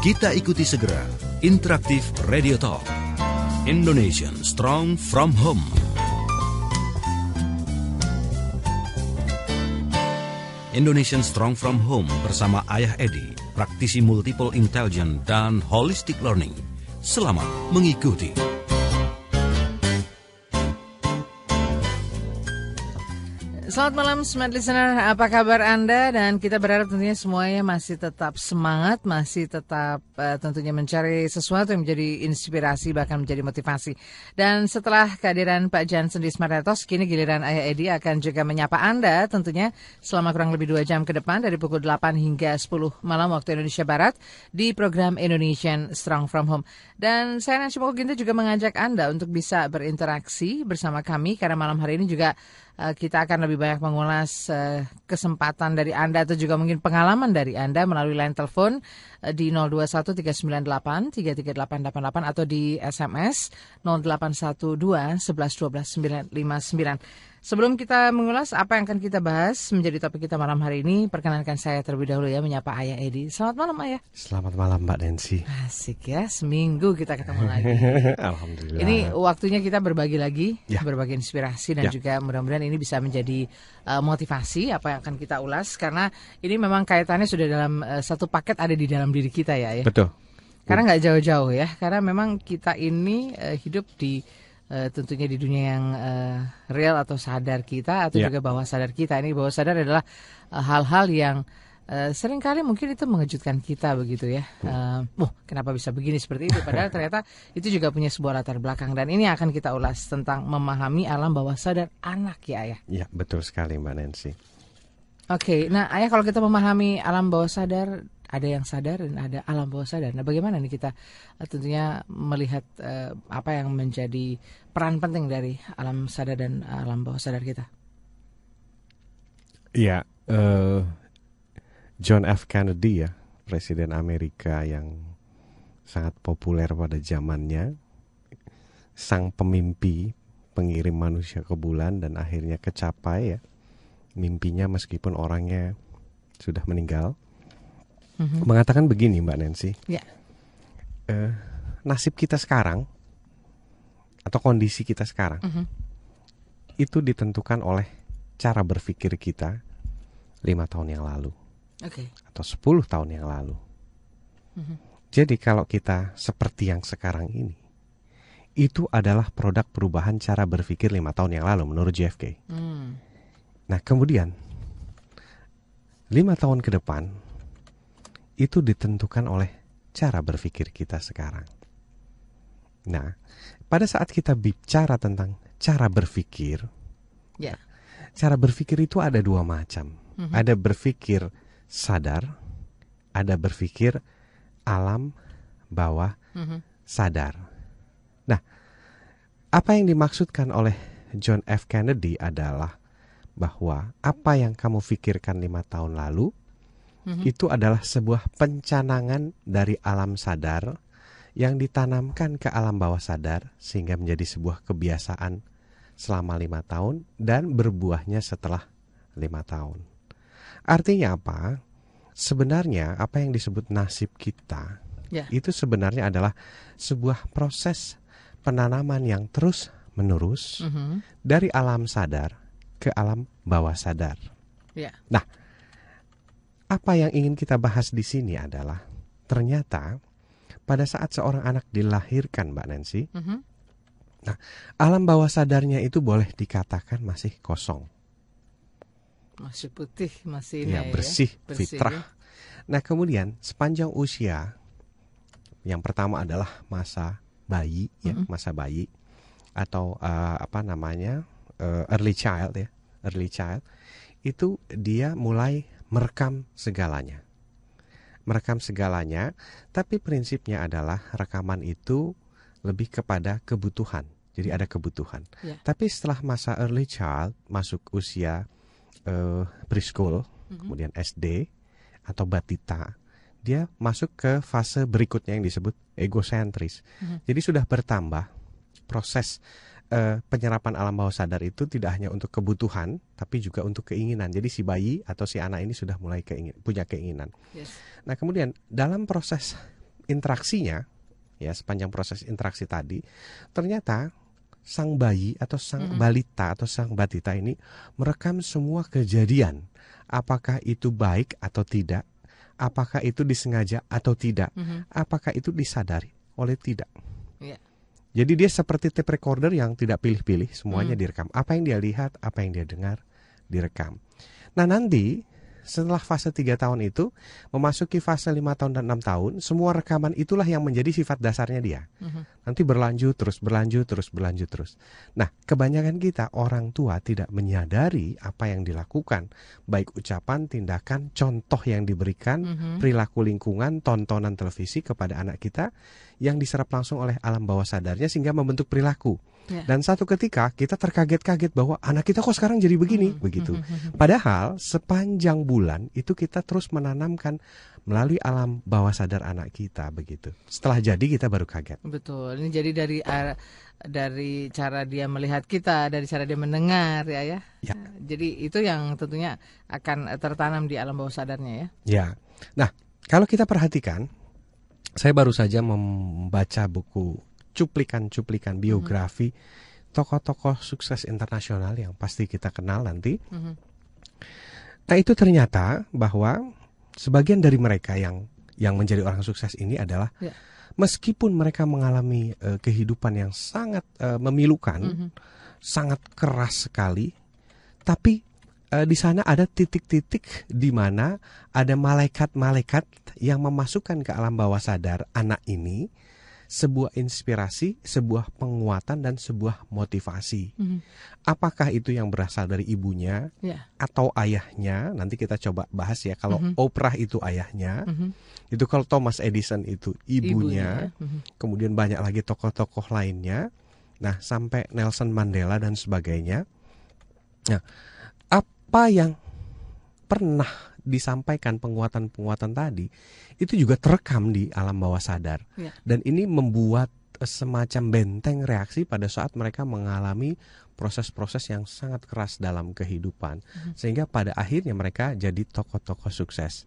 Kita ikuti segera Interaktif Radio Talk. Indonesian Strong from Home. Indonesian Strong from Home bersama Ayah Edi, praktisi multiple intelligence dan holistic learning. Selamat mengikuti. Selamat malam smart listener, apa kabar Anda? Dan kita berharap tentunya semuanya masih tetap semangat, masih tetap uh, tentunya mencari sesuatu yang menjadi inspirasi bahkan menjadi motivasi. Dan setelah kehadiran Pak Jansen di Smart Retos, kini giliran Ayah Edi akan juga menyapa Anda tentunya selama kurang lebih dua jam ke depan dari pukul 8 hingga 10 malam waktu Indonesia Barat di program Indonesian Strong From Home. Dan saya Nancy Mokoginta juga mengajak Anda untuk bisa berinteraksi bersama kami karena malam hari ini juga kita akan lebih banyak mengulas uh, kesempatan dari Anda atau juga mungkin pengalaman dari Anda melalui line telepon uh, di 021398338888 atau di SMS 0812112959. Sebelum kita mengulas apa yang akan kita bahas menjadi topik kita malam hari ini, perkenankan saya terlebih dahulu ya menyapa Ayah Edi. Selamat malam Ayah. Selamat malam Mbak Nancy. Asik ya, seminggu kita ketemu lagi. Alhamdulillah. Ini waktunya kita berbagi lagi, Ya. berbagi inspirasi dan Ya. juga mudah-mudahan ini bisa menjadi uh, motivasi apa yang akan kita ulas karena ini memang kaitannya sudah dalam uh, satu paket ada di dalam diri kita ya ya. Betul. Karena nggak jauh-jauh ya, karena memang kita ini uh, hidup di uh, tentunya di dunia yang uh, real atau sadar kita atau Ya. juga bawah sadar kita. Ini bawah sadar adalah uh, hal-hal yang uh, sering kali mungkin itu mengejutkan kita begitu ya. Uh, oh, kenapa bisa begini seperti itu? Padahal ternyata itu juga punya sebuah latar belakang dan ini akan kita ulas tentang memahami alam bawah sadar anak ya ayah. Ya, betul sekali Mbak Nancy. Oke, nah ayah kalau kita memahami alam bawah sadar, ada yang sadar dan ada alam bawah sadar. Nah, bagaimana nih kita eh, tentunya melihat eh, apa yang menjadi peran penting dari alam sadar dan alam bawah sadar kita? Iya, eh, John F. Kennedy ya, Presiden Amerika yang sangat populer pada zamannya, sang pemimpi pengirim manusia ke bulan dan akhirnya kecapai ya mimpinya meskipun orangnya sudah meninggal. Mengatakan begini Mbak Nancy, Ya, eh, nasib kita sekarang atau kondisi kita sekarang Mhm. itu ditentukan oleh cara berpikir kita lima tahun yang lalu oke. atau 10 tahun yang lalu. Jadi kalau kita seperti yang sekarang ini, itu adalah produk perubahan cara berpikir lima tahun yang lalu menurut JFK. Hmm. Nah kemudian lima tahun ke depan itu ditentukan oleh cara berpikir kita sekarang. Nah pada saat kita bicara tentang cara berpikir, Ya, cara berpikir itu ada dua macam. Ada berpikir sadar, ada berpikir alam bawah Mhm. sadar. Nah, apa yang dimaksudkan oleh John F. Kennedy adalah bahwa apa yang kamu pikirkan lima tahun lalu itu adalah sebuah pencanangan dari alam sadar yang ditanamkan ke alam bawah sadar sehingga menjadi sebuah kebiasaan selama lima tahun dan berbuahnya setelah lima tahun. Artinya apa? Sebenarnya apa yang disebut nasib kita ya, itu sebenarnya adalah sebuah proses penanaman yang terus menerus Mhm. dari alam sadar ke alam bawah sadar. ya, Apa yang ingin kita bahas di sini adalah ternyata pada saat seorang anak dilahirkan, Mbak Nancy, Mhm. alam bawah sadarnya itu boleh dikatakan masih kosong, masih putih, masih ini ya bersih, Bersih, fitrah. ya. Nah kemudian sepanjang usia, yang pertama adalah masa bayi, ya masa bayi atau eh, apa namanya eh, early child ya, early child itu dia mulai merekam segalanya, merekam segalanya. Tapi prinsipnya adalah rekaman itu lebih kepada kebutuhan. Jadi ada kebutuhan. Ya. Tapi setelah masa early child masuk usia eh, preschool, kemudian SD atau batita, dia masuk ke fase berikutnya yang disebut egosentris. Jadi sudah bertambah proses eh, penyerapan alam bawah sadar itu tidak hanya untuk kebutuhan, tapi juga untuk keinginan. Jadi si bayi atau si anak ini sudah mulai keingin, punya keinginan. Yes. Nah kemudian dalam proses interaksinya, ya sepanjang proses interaksi tadi, ternyata sang bayi atau sang balita atau sang batita ini merekam semua kejadian. Apakah itu baik atau tidak? Apakah itu disengaja atau tidak? Apakah itu disadari oleh tidak? Iya. Jadi dia seperti tape recorder yang tidak pilih-pilih, semuanya direkam. Apa yang dia lihat, apa yang dia dengar, direkam. Nah nanti setelah fase 3 tahun itu memasuki fase 5 tahun dan 6 tahun, semua rekaman itulah yang menjadi sifat dasarnya dia. Nanti berlanjut terus, berlanjut terus, berlanjut terus. Nah, kebanyakan kita orang tua tidak menyadari apa yang dilakukan, baik ucapan, tindakan, contoh yang diberikan, perilaku lingkungan, tontonan televisi kepada anak kita yang diserap langsung oleh alam bawah sadarnya sehingga membentuk perilaku. Ya. Dan satu ketika kita terkaget-kaget bahwa anak kita kok sekarang jadi begini, begitu. Padahal sepanjang bulan itu kita terus menanamkan melalui alam bawah sadar anak kita begitu. Setelah jadi kita baru kaget. Betul. Ini jadi dari ar- dari cara dia melihat kita, dari cara dia mendengar ya ya. Ya. Jadi itu yang tentunya akan tertanam di alam bawah sadarnya ya. Ya. Nah, kalau kita perhatikan, saya baru saja membaca buku cuplikan-cuplikan biografi tokoh-tokoh sukses internasional yang pasti kita kenal nanti. Mhm. Nah, itu ternyata bahwa sebagian dari mereka yang yang menjadi orang sukses ini adalah Ya. meskipun mereka mengalami eh, kehidupan yang sangat eh, memilukan, Mhm. sangat keras sekali, tapi eh, di sana ada titik-titik di mana ada malaikat-malaikat yang memasukkan ke alam bawah sadar anak ini sebuah inspirasi, sebuah penguatan dan sebuah motivasi. Mhm. Apakah itu yang berasal dari ibunya Ya. atau ayahnya? Nanti kita coba bahas ya. Kalau Mhm. Oprah itu ayahnya, Mhm. itu kalau Thomas Edison itu ibunya, ya. Mhm. kemudian banyak lagi tokoh-tokoh lainnya. Nah, sampai Nelson Mandela dan sebagainya. Nah, apa yang pernah disampaikan penguatan-penguatan tadi itu juga terekam di alam bawah sadar. Ya. Dan ini membuat eh, semacam benteng reaksi pada saat mereka mengalami proses-proses yang sangat keras dalam kehidupan. Sehingga pada akhirnya mereka jadi tokoh-tokoh sukses.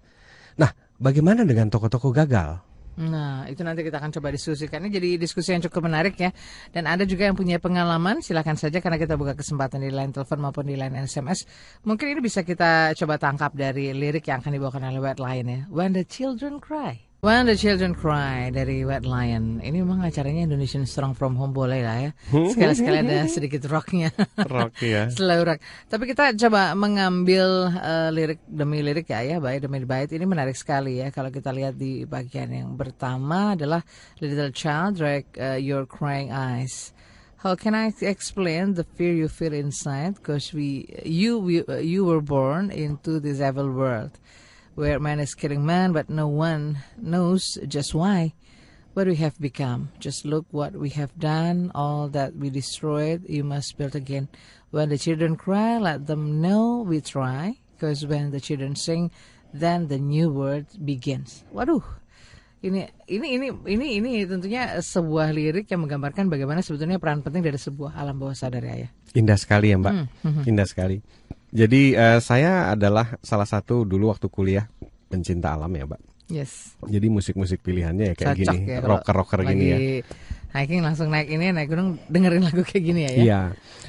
Nah, bagaimana dengan tokoh-tokoh gagal? Nah, itu nanti kita akan coba diskusikan. Ini jadi diskusi yang cukup menarik ya. Dan ada juga yang punya pengalaman, silakan saja karena kita buka kesempatan di line telepon maupun di line SMS. Mungkin ini bisa kita coba tangkap dari lirik yang akan dibawakan oleh Lion ya. When the children cry. When the children cry dari White Lion. Ini memang acaranya Indonesian Strong from Home boleh lah ya. Sekali-sekali ada sedikit rocknya. Rock ya. Slow rock. Tapi kita coba mengambil eh, lirik demi lirik ya ya, bait demi bait. Ini menarik sekali ya kalau kita lihat di bagian yang pertama adalah Little Child, Drag eh, Your Crying Eyes. How can I explain the fear you feel inside? Because we, you, we, you were born into this evil world, where man is killing man, but no one knows just why what we have become. Just look what we have done, all that we destroyed, you must build again. When the children cry, let them know we try, because when the children sing, then the new world begins. Waduh, ini ini ini ini ini tentunya sebuah lirik yang menggambarkan bagaimana sebetulnya peran penting dari sebuah alam bawah sadar ya. Indah sekali ya Mbak, Hmm, indah sekali. Jadi eh, saya adalah salah satu dulu waktu kuliah pencinta alam ya Mbak. Yes. Jadi musik-musik pilihannya ya kayak Cocok gini, ya rocker-rocker gini ya. Hiking langsung naik ini naik gunung dengerin lagu kayak gini ya. ya? Iya.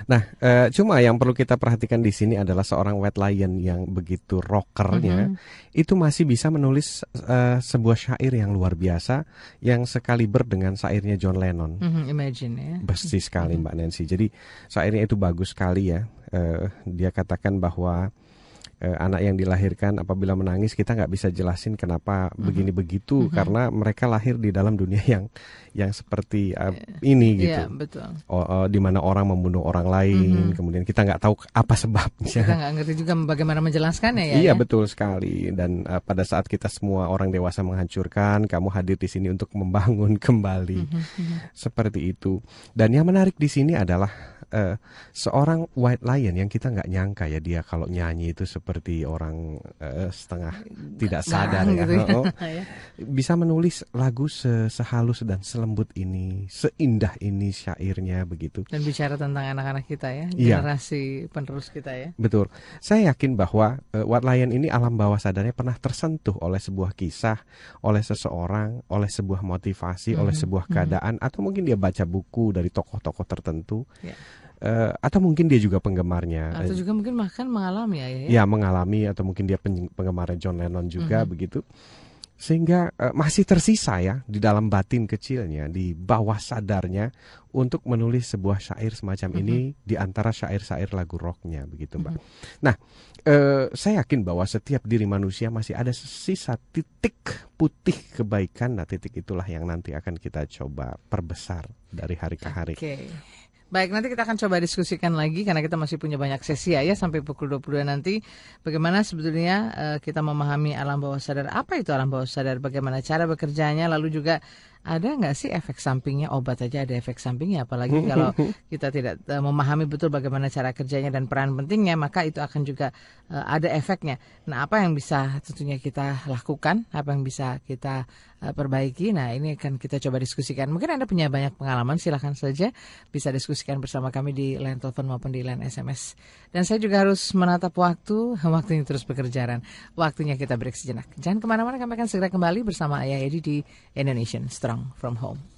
Nah, eh, cuma yang perlu kita perhatikan di sini adalah seorang White Lion yang begitu rockernya Mhm. itu masih bisa menulis eh, sebuah syair yang luar biasa yang sekaliber dengan syairnya John Lennon. Mhm, imagine ya. Bersih sekali Mbak Nancy. Jadi syairnya itu bagus sekali ya. Eh, dia katakan bahwa eh, anak yang dilahirkan apabila menangis kita nggak bisa jelasin kenapa begini begitu karena mereka lahir di dalam dunia yang yang seperti eh, ini gitu. Iya betul. Oh, oh, di mana orang membunuh orang lain, kemudian kita nggak tahu apa sebabnya. Kita nggak ngerti juga bagaimana menjelaskannya ya. Iya ya? betul sekali dan uh, pada saat kita semua orang dewasa menghancurkan, kamu hadir di sini untuk membangun kembali seperti itu. Dan yang menarik di sini adalah uh, seorang white lion yang kita nggak nyangka ya dia kalau nyanyi itu seperti seperti orang uh, setengah tidak sadar ya. gitu ya. Oh, oh. Ya. Bisa menulis lagu se- sehalus dan selembut ini, seindah ini syairnya begitu. Dan bicara tentang anak-anak kita ya, Iya. generasi penerus kita ya. Betul. Saya yakin bahwa uh, Wat Lion ini alam bawah sadarnya pernah tersentuh oleh sebuah kisah, oleh seseorang, oleh sebuah motivasi, oleh Mhm, sebuah mhm. keadaan, atau mungkin dia baca buku dari tokoh-tokoh tertentu, Ya. Eh, atau mungkin dia juga penggemarnya. Atau Eh, juga mungkin bahkan mengalami ya. ya. ya mengalami atau mungkin dia pen- penggemarnya John Lennon juga Mhm. begitu sehingga eh, masih tersisa ya di dalam batin kecilnya di bawah sadarnya untuk menulis sebuah syair semacam Mhm. ini di antara syair-syair lagu rocknya begitu mbak. Mhm. Nah eh, saya yakin bahwa setiap diri manusia masih ada sisa titik putih kebaikan. Nah titik itulah yang nanti akan kita coba perbesar dari hari ke hari. Oke. Baik, nanti kita akan coba diskusikan lagi karena kita masih punya banyak sesi ya, ya sampai pukul 22 nanti. Bagaimana sebetulnya eh, kita memahami alam bawah sadar, apa itu alam bawah sadar, bagaimana cara bekerjanya, lalu juga ada nggak sih efek sampingnya, obat aja ada efek sampingnya, apalagi kalau kita tidak eh, memahami betul bagaimana cara kerjanya dan peran pentingnya, maka itu akan juga eh, ada efeknya. Nah, apa yang bisa tentunya kita lakukan, apa yang bisa kita eh, perbaiki, nah ini akan kita coba diskusikan. Mungkin Anda punya banyak pengalaman, silahkan saja bisa diskusikan bersama kami di line telepon maupun di line SMS. Dan saya juga harus menatap waktu, waktu ini terus bekerjaan. Waktunya kita break sejenak. Jangan ke mana-mana, kami akan segera kembali bersama Ayah Edi di Indonesian Strong from Home.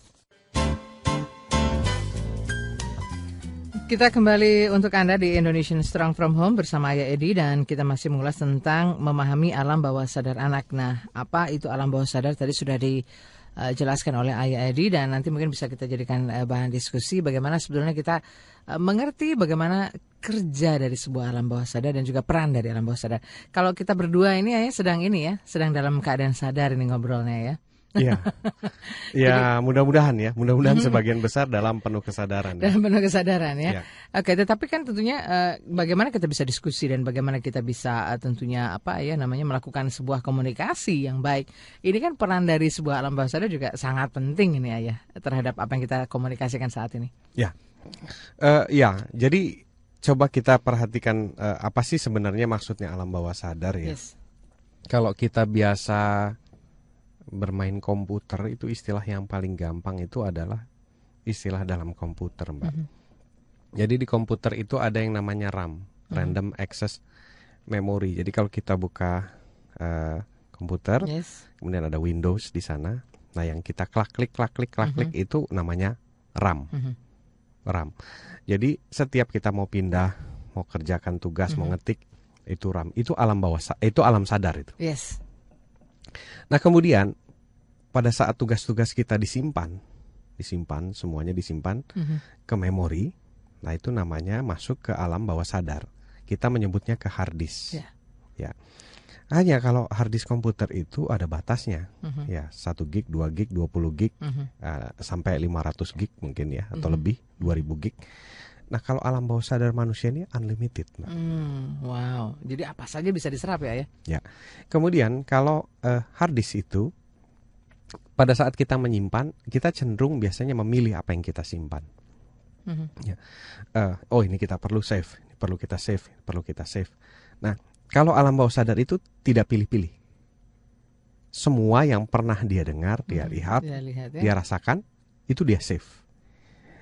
Kita kembali untuk Anda di Indonesian Strong From Home bersama Ayah Edi dan kita masih mengulas tentang memahami alam bawah sadar anak. Nah, apa itu alam bawah sadar tadi sudah dijelaskan oleh Ayah Edi dan nanti mungkin bisa kita jadikan eh, bahan diskusi bagaimana sebetulnya kita eh, mengerti bagaimana kerja dari sebuah alam bawah sadar dan juga peran dari alam bawah sadar. Kalau kita berdua ini ya sedang ini ya, sedang dalam keadaan sadar ini ngobrolnya ya. Iya, ya mudah-mudahan ya, mudah-mudahan sebagian besar dalam penuh kesadaran. ya. dalam penuh kesadaran ya. Ya. Oke, tetapi kan tentunya eh, bagaimana kita bisa diskusi dan bagaimana kita bisa eh, tentunya apa ya namanya melakukan sebuah komunikasi yang baik. Ini kan peran dari sebuah alam bawah sadar juga sangat penting ini ayah terhadap apa yang kita komunikasikan saat ini. Ya, Eh, ya. Jadi coba kita perhatikan eh, apa sih sebenarnya maksudnya alam bawah sadar ya. Yes. Kalau kita biasa bermain komputer itu istilah yang paling gampang itu adalah istilah dalam komputer, Mbak. Mhm. Jadi di komputer itu ada yang namanya RAM, Random Access Memory. Jadi kalau kita buka eh, komputer, Yes. kemudian ada Windows di sana. Nah, yang kita klak klik klak klik klak klik itu namanya RAM. Mhm. RAM. Jadi setiap kita mau pindah, mau kerjakan tugas, mau ngetik, itu RAM. Itu alam bawah itu alam sadar itu. Yes. Nah, kemudian pada saat tugas-tugas kita disimpan, disimpan semuanya disimpan Mhm. ke memori. Nah, itu namanya masuk ke alam bawah sadar. Kita menyebutnya ke hard disk. Ya. Ya. Hanya kalau hard disk komputer itu ada batasnya. Mhm. Ya, 1 gig, 2 gig, 20 gig, Mhm. eh, sampai 500 gig mungkin ya atau Mhm. lebih 2000 gig. Nah, kalau alam bawah sadar manusia ini unlimited, Mbak. Hmm, wow. Jadi apa saja bisa diserap ya ya? Kemudian kalau eh, hard disk itu pada saat kita menyimpan, kita cenderung biasanya memilih apa yang kita simpan. Mhm. Eh, oh, ini kita perlu save, ini perlu kita save, ini perlu kita save. Nah, kalau alam bawah sadar itu tidak pilih-pilih. Semua yang pernah dia dengar, dia Mhm. lihat, Dia lihat ya. dia rasakan, itu dia save.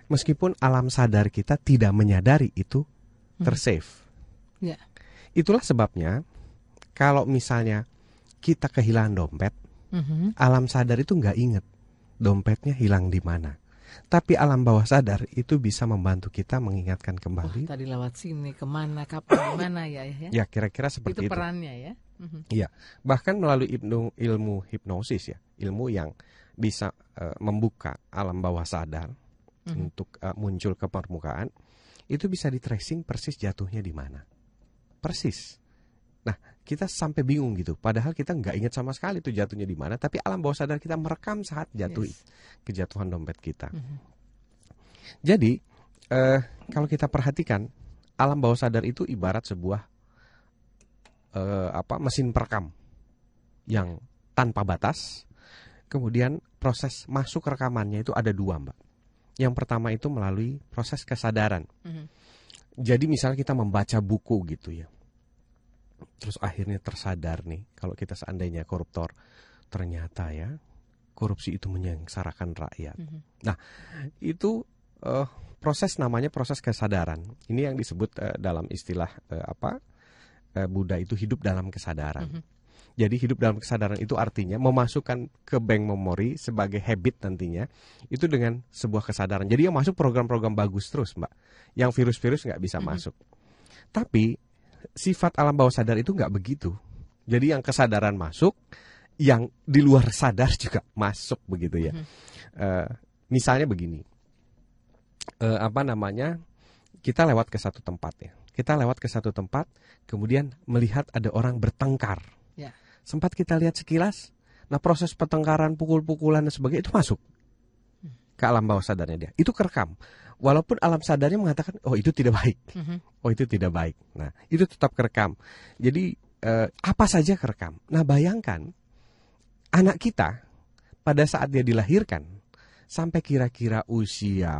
Meskipun alam sadar kita tidak menyadari itu tersave. Ya. Itulah sebabnya kalau misalnya kita kehilangan dompet, Mhm. alam sadar itu nggak inget dompetnya hilang di mana. Tapi alam bawah sadar itu bisa membantu kita mengingatkan kembali. tadi lewat sini ke mana, kapan, gimana ya ya? Ya kira-kira Itu seperti itu. perannya ya. Mhm. Bahkan melalui ilmu, ilmu hipnosis ya, ilmu yang bisa eh, membuka alam bawah sadar Mhm. untuk eh, muncul ke permukaan, itu bisa di tracing persis jatuhnya di mana. Persis. Nah, kita sampai bingung gitu. Padahal kita nggak ingat sama sekali itu jatuhnya di mana, tapi alam bawah sadar kita merekam saat jatuh Yes. kejatuhan dompet kita. Mhm. Jadi, eh, kalau kita perhatikan, alam bawah sadar itu ibarat sebuah eh, apa mesin perekam yang tanpa batas. Kemudian proses masuk rekamannya itu ada dua, mbak. Yang pertama itu melalui proses kesadaran. Mhm. Jadi misalnya kita membaca buku gitu ya. terus akhirnya tersadar nih kalau kita seandainya koruptor ternyata ya korupsi itu menyengsarakan rakyat. Mhm. Nah, itu eh, proses namanya proses kesadaran. Ini yang disebut eh, dalam istilah eh, apa? eh, Buddha itu hidup dalam kesadaran. Mhm. Jadi hidup dalam kesadaran itu artinya memasukkan ke bank memori sebagai habit nantinya itu dengan sebuah kesadaran. Jadi yang masuk program-program bagus terus, Mbak. Yang virus-virus nggak bisa Mhm. masuk. Tapi sifat alam bawah sadar itu nggak begitu. Jadi yang kesadaran masuk, yang di luar sadar juga masuk begitu ya. Mhm. Eh, misalnya begini, Eh, apa namanya? Kita lewat ke satu tempat ya. Kita lewat ke satu tempat, kemudian melihat ada orang bertengkar. Ya. Sempat kita lihat sekilas, nah proses pertengkaran, pukul-pukulan dan sebagainya itu masuk ke alam bawah sadarnya dia. Itu kerekam. Walaupun alam sadarnya mengatakan, oh itu tidak baik, Mhm. oh itu tidak baik. Nah itu tetap kerekam. Jadi eh, apa saja kerekam. Nah bayangkan anak kita pada saat dia dilahirkan sampai kira-kira usia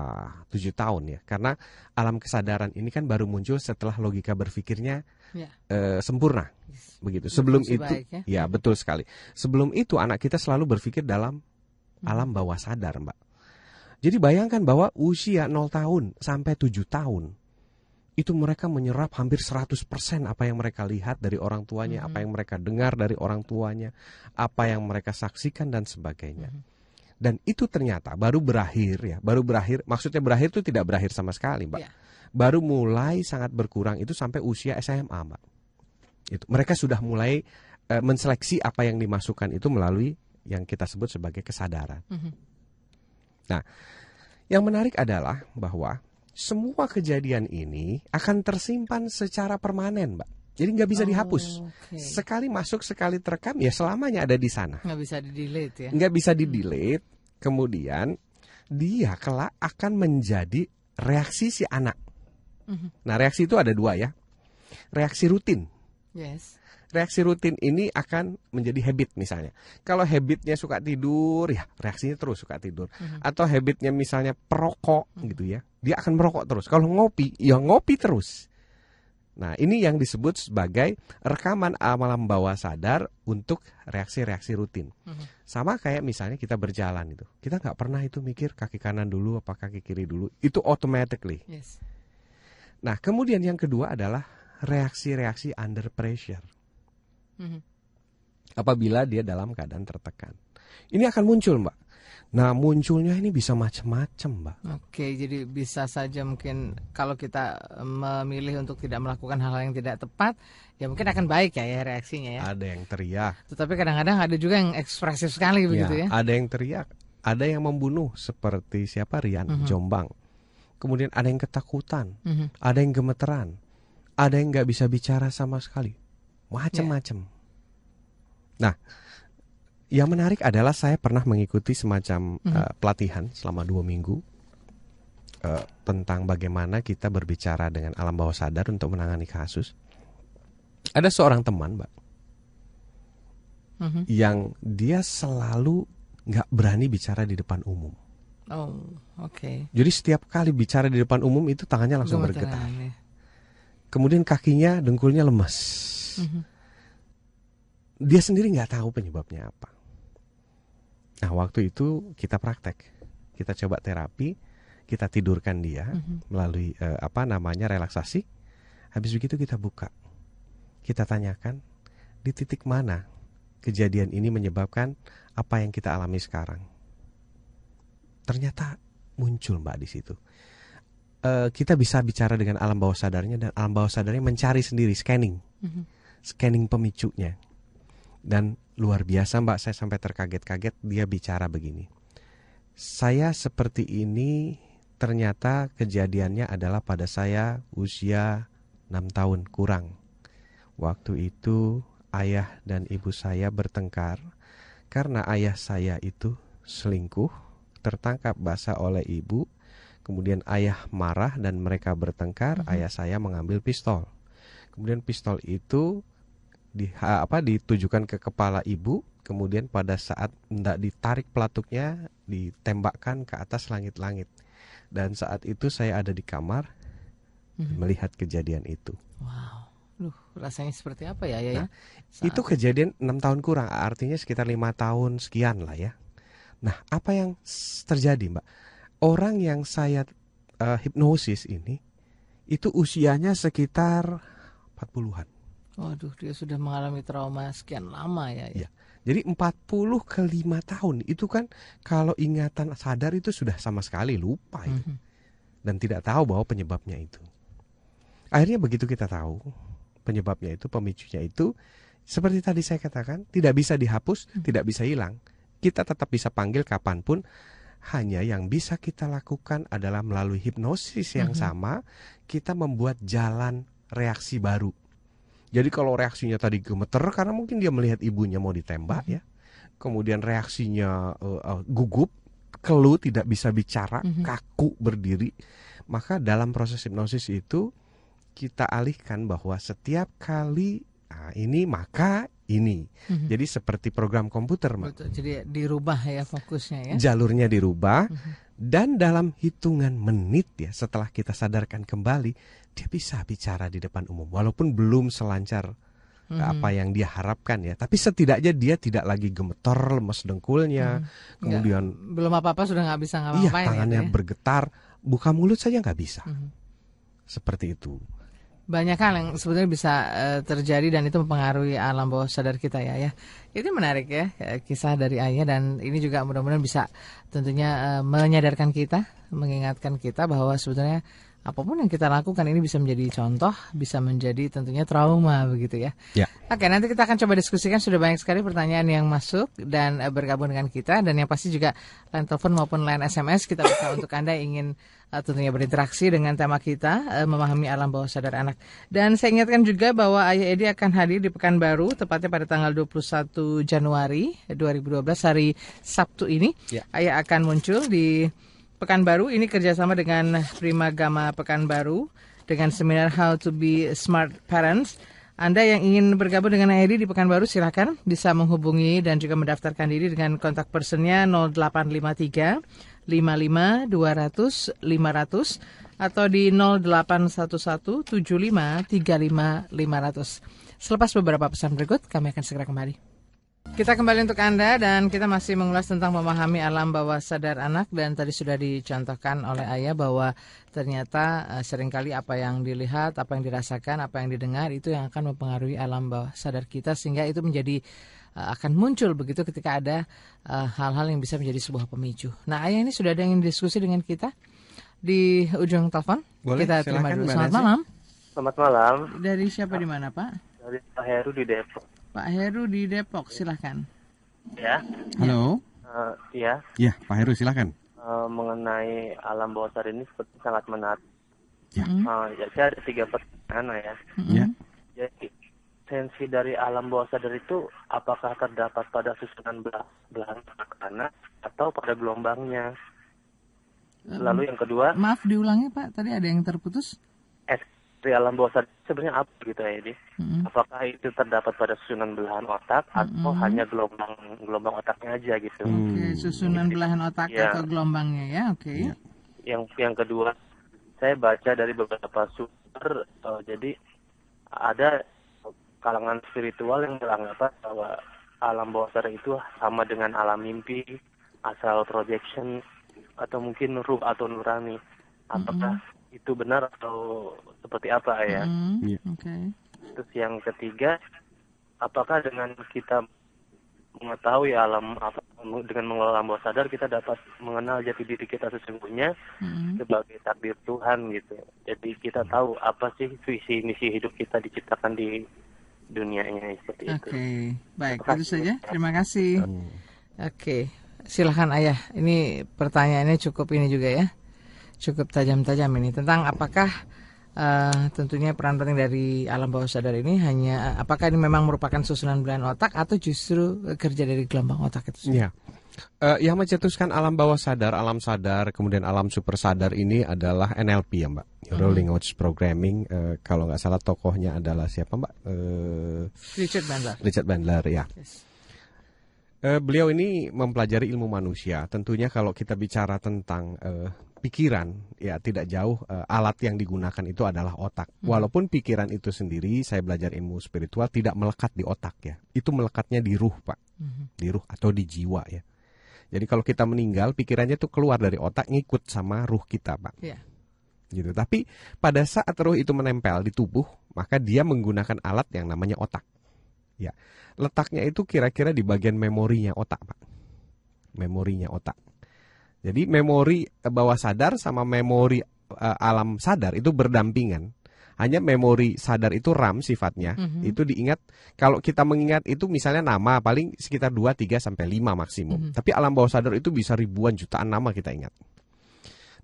7 tahun ya. Karena alam kesadaran ini kan baru muncul setelah logika berpikirnya Ya. eh, sempurna. Begitu. Sebelum itu baik, ya. ya betul sekali. Sebelum itu anak kita selalu berpikir dalam alam bawah sadar, Mbak. Jadi bayangkan bahwa usia 0 tahun sampai 7 tahun itu mereka menyerap hampir 100% apa yang mereka lihat dari orang tuanya, apa yang mereka dengar dari orang tuanya, apa yang mereka saksikan dan sebagainya. Dan itu ternyata baru berakhir ya, baru berakhir. Maksudnya berakhir itu tidak berakhir sama sekali, Mbak. Ya. Baru mulai sangat berkurang itu sampai usia SMA, Mbak. Itu mereka sudah mulai eh, menseleksi apa yang dimasukkan itu melalui yang kita sebut sebagai kesadaran. Mhm. Nah, yang menarik adalah bahwa semua kejadian ini akan tersimpan secara permanen, Mbak. Jadi nggak bisa dihapus. Oh, Oke. Sekali masuk, sekali terekam, ya selamanya ada di sana. Nggak bisa di delete ya. Nggak bisa di delete. Kemudian dia kelak akan menjadi reaksi si anak. Mhm. Nah, reaksi itu ada dua ya. Reaksi rutin. Yes. Reaksi rutin ini akan menjadi habit misalnya. Kalau habitnya suka tidur, ya reaksinya terus suka tidur. Atau habitnya misalnya perokok gitu ya, dia akan merokok terus. Kalau ngopi, ya ngopi terus. Nah ini yang disebut sebagai rekaman alam bawah sadar untuk reaksi-reaksi rutin. Mhm. Sama kayak misalnya kita berjalan itu, kita nggak pernah itu mikir kaki kanan dulu apa kaki kiri dulu. Itu automatically. Yes. Nah kemudian yang kedua adalah reaksi-reaksi under pressure Mhm. apabila dia dalam keadaan tertekan. Ini akan muncul, Mbak. Nah, munculnya ini bisa macam-macam, Mbak. Oke, jadi bisa saja mungkin kalau kita eh, memilih untuk tidak melakukan hal yang tidak tepat, ya mungkin akan baik ya, ya reaksinya ya. Ada yang teriak, Tetapi kadang-kadang ada juga yang ekspresif sekali begitu ya. ada yang teriak, ada yang membunuh seperti siapa Rian Jombang. Kemudian ada yang ketakutan, Mhm. ada yang gemeteran, ada yang nggak bisa bicara sama sekali, macam-macam. Nah, yang menarik adalah saya pernah mengikuti semacam eh, pelatihan selama dua minggu eh, tentang bagaimana kita berbicara dengan alam bawah sadar untuk menangani kasus. Ada seorang teman, mbak, Mhm. yang dia selalu nggak berani bicara di depan umum. Oh, oke. Jadi setiap kali bicara di depan umum itu tangannya langsung bergetar. Ya. Kemudian kakinya, dengkulnya lemas. Mhm. Dia sendiri nggak tahu penyebabnya apa. Nah waktu itu kita praktek, kita coba terapi, kita tidurkan dia melalui eh, apa namanya relaksasi. Habis begitu kita buka, kita tanyakan di titik mana kejadian ini menyebabkan apa yang kita alami sekarang. Ternyata muncul mbak di situ. Eh, kita bisa bicara dengan alam bawah sadarnya dan alam bawah sadarnya mencari sendiri scanning, Mhm. scanning pemicunya. Dan luar biasa mbak, saya sampai terkaget-kaget dia bicara begini. Saya seperti ini ternyata kejadiannya adalah pada saya usia 6 tahun kurang. Waktu itu ayah dan ibu saya bertengkar karena ayah saya itu selingkuh, tertangkap basah oleh ibu. Kemudian ayah marah dan mereka bertengkar, ayah saya mengambil pistol. Kemudian pistol itu di apa ditujukan ke kepala ibu, kemudian pada saat hendak ditarik pelatuknya ditembakkan ke atas langit-langit. Dan saat itu saya ada di kamar Mhm. melihat kejadian itu. Wow. Duh, rasanya seperti apa ya, ya? Nah, itu kejadian enam tahun kurang, artinya sekitar lima tahun sekian lah ya. Nah, apa yang terjadi, Mbak? Orang yang saya uh, hipnosis ini itu usianya sekitar 40-an. Waduh, dia sudah mengalami trauma sekian lama ya. ya. Jadi 40 ke 5 tahun itu kan kalau ingatan sadar itu sudah sama sekali lupa itu. Mm -hmm. Dan tidak tahu bahwa penyebabnya itu. Akhirnya begitu kita tahu, penyebabnya itu, pemicunya itu, seperti tadi saya katakan, tidak bisa dihapus, hmm. tidak bisa hilang. Kita tetap bisa panggil kapan pun, hanya yang bisa kita lakukan adalah melalui hipnosis yang hmm. sama, kita membuat jalan reaksi baru. Jadi kalau reaksinya tadi gemeter karena mungkin dia melihat ibunya mau ditembak hmm. ya, kemudian reaksinya uh, uh, gugup, keluh, tidak bisa bicara, hmm. kaku berdiri, maka dalam proses hipnosis itu kita alihkan bahwa setiap kali nah, ini maka ini. Mm-hmm. Jadi seperti program komputer, Betul, jadi dirubah ya fokusnya ya. Jalurnya dirubah mm-hmm. dan dalam hitungan menit ya setelah kita sadarkan kembali dia bisa bicara di depan umum walaupun belum selancar mm-hmm. apa yang dia harapkan ya. Tapi setidaknya dia tidak lagi gemeter, lemes dengkulnya, mm-hmm. kemudian Nggak, belum apa-apa sudah nggak bisa ngapain. Iya, tangannya ya. bergetar, buka mulut saja nggak bisa. Mm-hmm. Seperti itu banyak hal yang sebetulnya bisa uh, terjadi dan itu mempengaruhi alam bawah sadar kita ya ya. Itu menarik ya eh, kisah dari ayah dan ini juga mudah-mudahan bisa tentunya uh, menyadarkan kita mengingatkan kita bahwa sebetulnya apa pun yang kita lakukan ini bisa menjadi contoh, bisa menjadi tentunya trauma begitu ya. ya. Oke, nanti kita akan coba diskusikan sudah banyak sekali pertanyaan yang masuk dan uh, bergabung dengan kita dan yang pasti juga line telepon maupun line SMS kita buka untuk Anda ingin uh, tentunya berinteraksi dengan tema kita uh, memahami alam bawah sadar anak. Dan saya ingatkan juga bahwa Ayah Edi akan hadir di Pekanbaru tepatnya pada tanggal 21 Januari 2012 hari Sabtu ini. Ya. Ayah akan muncul di Pekanbaru ini kerjasama dengan Prima Gama Pekanbaru dengan seminar How to Be Smart Parents. Anda yang ingin bergabung dengan Edi di Pekanbaru silahkan bisa menghubungi dan juga mendaftarkan diri dengan kontak personnya 0853 55 200 500 atau di 0811 75 35 500. Selepas beberapa pesan berikut, kami akan segera kembali. Kita kembali untuk Anda dan kita masih mengulas tentang memahami alam bawah sadar anak dan tadi sudah dicontohkan oleh Ayah bahwa ternyata uh, sering kali apa yang dilihat, apa yang dirasakan, apa yang didengar itu yang akan mempengaruhi alam bawah sadar kita sehingga itu menjadi uh, akan muncul begitu ketika ada eh, hal-hal uh, yang bisa menjadi sebuah pemicu. Nah, Ayah ini sudah ada yang diskusi dengan kita di ujung telepon. Boleh, kita terima dulu. Selamat malam. Selamat malam. Dari siapa di mana, Pak? Dari Pak Heru di Depok. Pak Heru di Depok, silahkan. Ya. Halo. Uh, ya. Ya, Pak Heru silahkan. Uh, mengenai alam bawah sadar ini seperti sangat menarik. Ya. Uh, ya, saya ada tiga pertanyaan ya. Ya. Jadi sensi dari alam bawah sadar itu apakah terdapat pada susunan belah belahan anak atau pada gelombangnya? Lalu yang kedua. Maaf diulangi Pak, tadi ada yang terputus di alam bawah sadar sebenarnya apa gitu ya ini? Mm-hmm. Apakah itu terdapat pada susunan belahan otak mm-hmm. atau hanya gelombang gelombang otaknya aja gitu? Oke, okay, susunan belahan otak ya. atau gelombangnya ya, oke. Okay. Ya. Yang yang kedua, saya baca dari beberapa sumber, uh, jadi ada kalangan spiritual yang beranggapan bahwa alam bawah sadar itu sama dengan alam mimpi, asal projection atau mungkin ruh atau nurani. Apakah mm-hmm itu benar atau seperti apa ya. Mm, yeah. okay. Terus yang ketiga, apakah dengan kita mengetahui alam apa dengan mengelola alam bawah sadar kita dapat mengenal jati diri kita sesungguhnya mm. sebagai takdir Tuhan gitu. Jadi kita tahu apa sih visi misi hidup kita diciptakan di dunianya seperti okay. itu. Oke, baik itu saja. Terima kasih. Oke, okay. silahkan ayah. Ini pertanyaannya cukup ini juga ya cukup tajam-tajam ini tentang apakah uh, tentunya peran penting dari alam bawah sadar ini hanya apakah ini memang merupakan susunan belahan otak atau justru kerja dari gelombang otak itu? Iya. Uh, yang mencetuskan alam bawah sadar, alam sadar, kemudian alam super sadar ini adalah NLP ya Mbak, Neuro hmm. Language Programming. Uh, kalau nggak salah tokohnya adalah siapa Mbak? Uh, Richard Bandler. Richard Bandler ya. Yes. Uh, beliau ini mempelajari ilmu manusia. Tentunya kalau kita bicara tentang uh, pikiran, ya tidak jauh uh, alat yang digunakan itu adalah otak. Hmm. Walaupun pikiran itu sendiri, saya belajar ilmu spiritual tidak melekat di otak ya, itu melekatnya di ruh pak, hmm. di ruh atau di jiwa ya. Jadi kalau kita meninggal, pikirannya itu keluar dari otak, ngikut sama ruh kita pak. Yeah. Gitu. Tapi pada saat ruh itu menempel di tubuh, maka dia menggunakan alat yang namanya otak. Ya, letaknya itu kira-kira di bagian memorinya otak pak, memorinya otak. Jadi memori eh, bawah sadar sama memori uh, alam sadar itu berdampingan. Hanya memori sadar itu RAM sifatnya. Mm -hmm. Itu diingat kalau kita mengingat itu misalnya nama paling sekitar 2 3 sampai 5 maksimum. Mm -hmm. Tapi alam bawah sadar itu bisa ribuan jutaan nama kita ingat.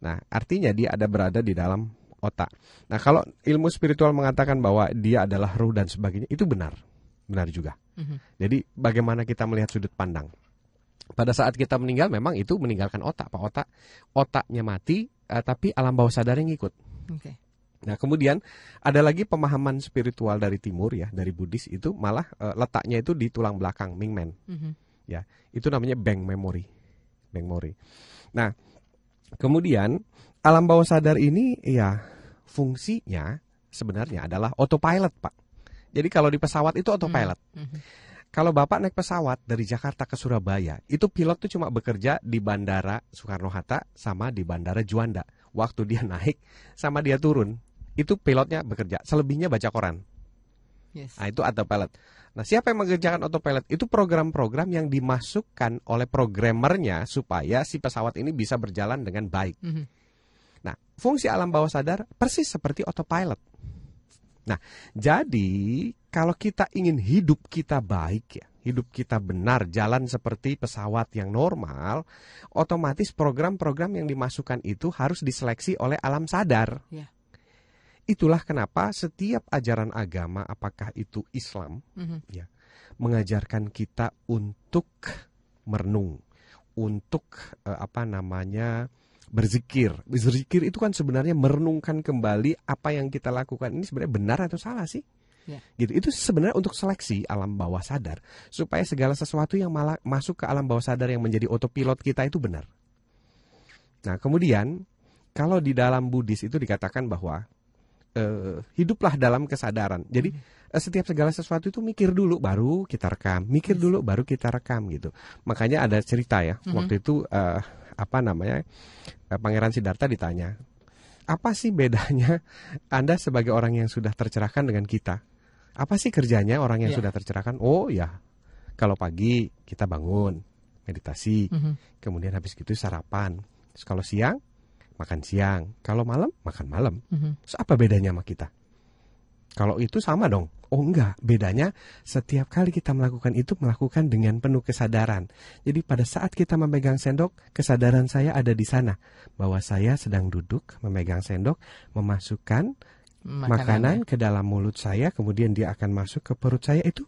Nah, artinya dia ada berada di dalam otak. Nah, kalau ilmu spiritual mengatakan bahwa dia adalah ruh dan sebagainya, itu benar. Benar juga. Mm -hmm. Jadi bagaimana kita melihat sudut pandang? Pada saat kita meninggal memang itu meninggalkan otak pak. Otak otaknya mati uh, tapi alam bawah sadar yang ikut okay. nah kemudian ada lagi pemahaman spiritual dari timur ya dari Buddhis itu malah uh, letaknya itu di tulang belakang Mingmen. Mm -hmm. ya itu namanya bank memory bank memory nah kemudian alam bawah sadar ini ya fungsinya sebenarnya adalah autopilot pak. Jadi kalau di pesawat itu autopilot. Mm -hmm. Kalau Bapak naik pesawat dari Jakarta ke Surabaya, itu pilot tuh cuma bekerja di Bandara Soekarno-Hatta sama di Bandara Juanda. Waktu dia naik sama dia turun, itu pilotnya bekerja. Selebihnya baca koran. Yes. Nah, itu autopilot. Nah, siapa yang mengerjakan autopilot? Itu program-program yang dimasukkan oleh programmernya supaya si pesawat ini bisa berjalan dengan baik. Mm -hmm. Nah, fungsi alam bawah sadar persis seperti autopilot. Nah, jadi kalau kita ingin hidup kita baik ya, hidup kita benar, jalan seperti pesawat yang normal, otomatis program-program yang dimasukkan itu harus diseleksi oleh alam sadar. Ya. Itulah kenapa setiap ajaran agama, apakah itu Islam, mm -hmm. ya, mengajarkan kita untuk merenung, untuk uh, apa namanya berzikir. Berzikir itu kan sebenarnya merenungkan kembali apa yang kita lakukan ini sebenarnya benar atau salah sih? Ya. Gitu. Itu sebenarnya untuk seleksi alam bawah sadar supaya segala sesuatu yang malah masuk ke alam bawah sadar yang menjadi otopilot kita itu benar. Nah, kemudian kalau di dalam Buddhis itu dikatakan bahwa uh, hiduplah dalam kesadaran. Jadi uh, setiap segala sesuatu itu mikir dulu baru kita rekam, mikir dulu baru kita rekam gitu. Makanya ada cerita ya. Mm -hmm. Waktu itu uh, apa namanya eh, Pangeran Siddhartha ditanya apa sih bedanya Anda sebagai orang yang sudah tercerahkan dengan kita apa sih kerjanya orang yang yeah. sudah tercerahkan? Oh ya. Kalau pagi kita bangun meditasi. Mm -hmm. kemudian habis gitu sarapan. Terus kalau siang makan siang. Kalau malam makan malam. Mm -hmm. Terus apa bedanya sama kita? Kalau itu sama dong. Oh enggak, bedanya setiap kali kita melakukan itu melakukan dengan penuh kesadaran. Jadi pada saat kita memegang sendok, kesadaran saya ada di sana. Bahwa saya sedang duduk memegang sendok, memasukkan makanan, makanan ke dalam mulut saya, kemudian dia akan masuk ke perut saya itu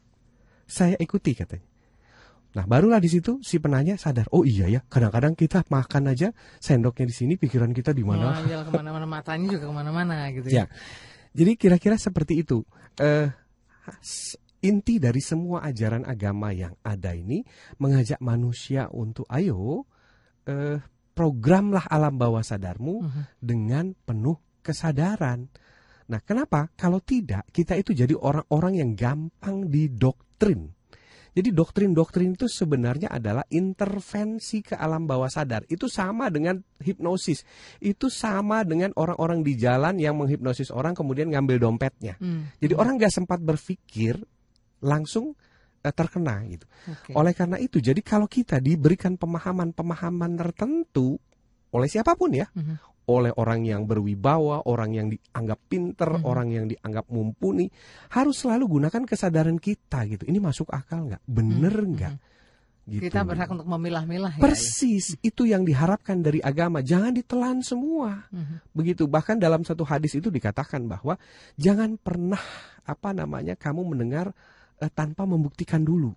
saya ikuti katanya. Nah, barulah di situ si penanya sadar, oh iya ya, kadang-kadang kita makan aja sendoknya di sini, pikiran kita di mana? Oh, ke mana-mana matanya juga ke mana-mana gitu ya. ya. Jadi kira-kira seperti itu. Uh, inti dari semua ajaran agama yang ada ini mengajak manusia untuk ayo eh, programlah alam bawah sadarmu uh mhm. -huh. dengan penuh kesadaran. Nah, kenapa? Kalau tidak, kita itu jadi orang-orang yang gampang didoktrin. Jadi doktrin-doktrin itu sebenarnya adalah intervensi ke alam bawah sadar. Itu sama dengan hipnosis. Itu sama dengan orang-orang di jalan yang menghipnosis orang kemudian ngambil dompetnya. Hmm. Jadi hmm. orang nggak sempat berpikir langsung uh, terkena gitu. Okay. Oleh karena itu, jadi kalau kita diberikan pemahaman-pemahaman tertentu oleh siapa pun ya, hmm oleh orang yang berwibawa, orang yang dianggap pinter, hmm. orang yang dianggap mumpuni, harus selalu gunakan kesadaran kita gitu. Ini masuk akal nggak? Bener hmm. nggak? Hmm. Gitu. Kita berhak untuk memilah-milah. Ya, Persis, ya, itu yang diharapkan dari agama. Jangan ditelan semua. Hmm. Begitu. Bahkan dalam satu hadis itu dikatakan bahwa jangan pernah apa namanya kamu mendengar eh, tanpa membuktikan dulu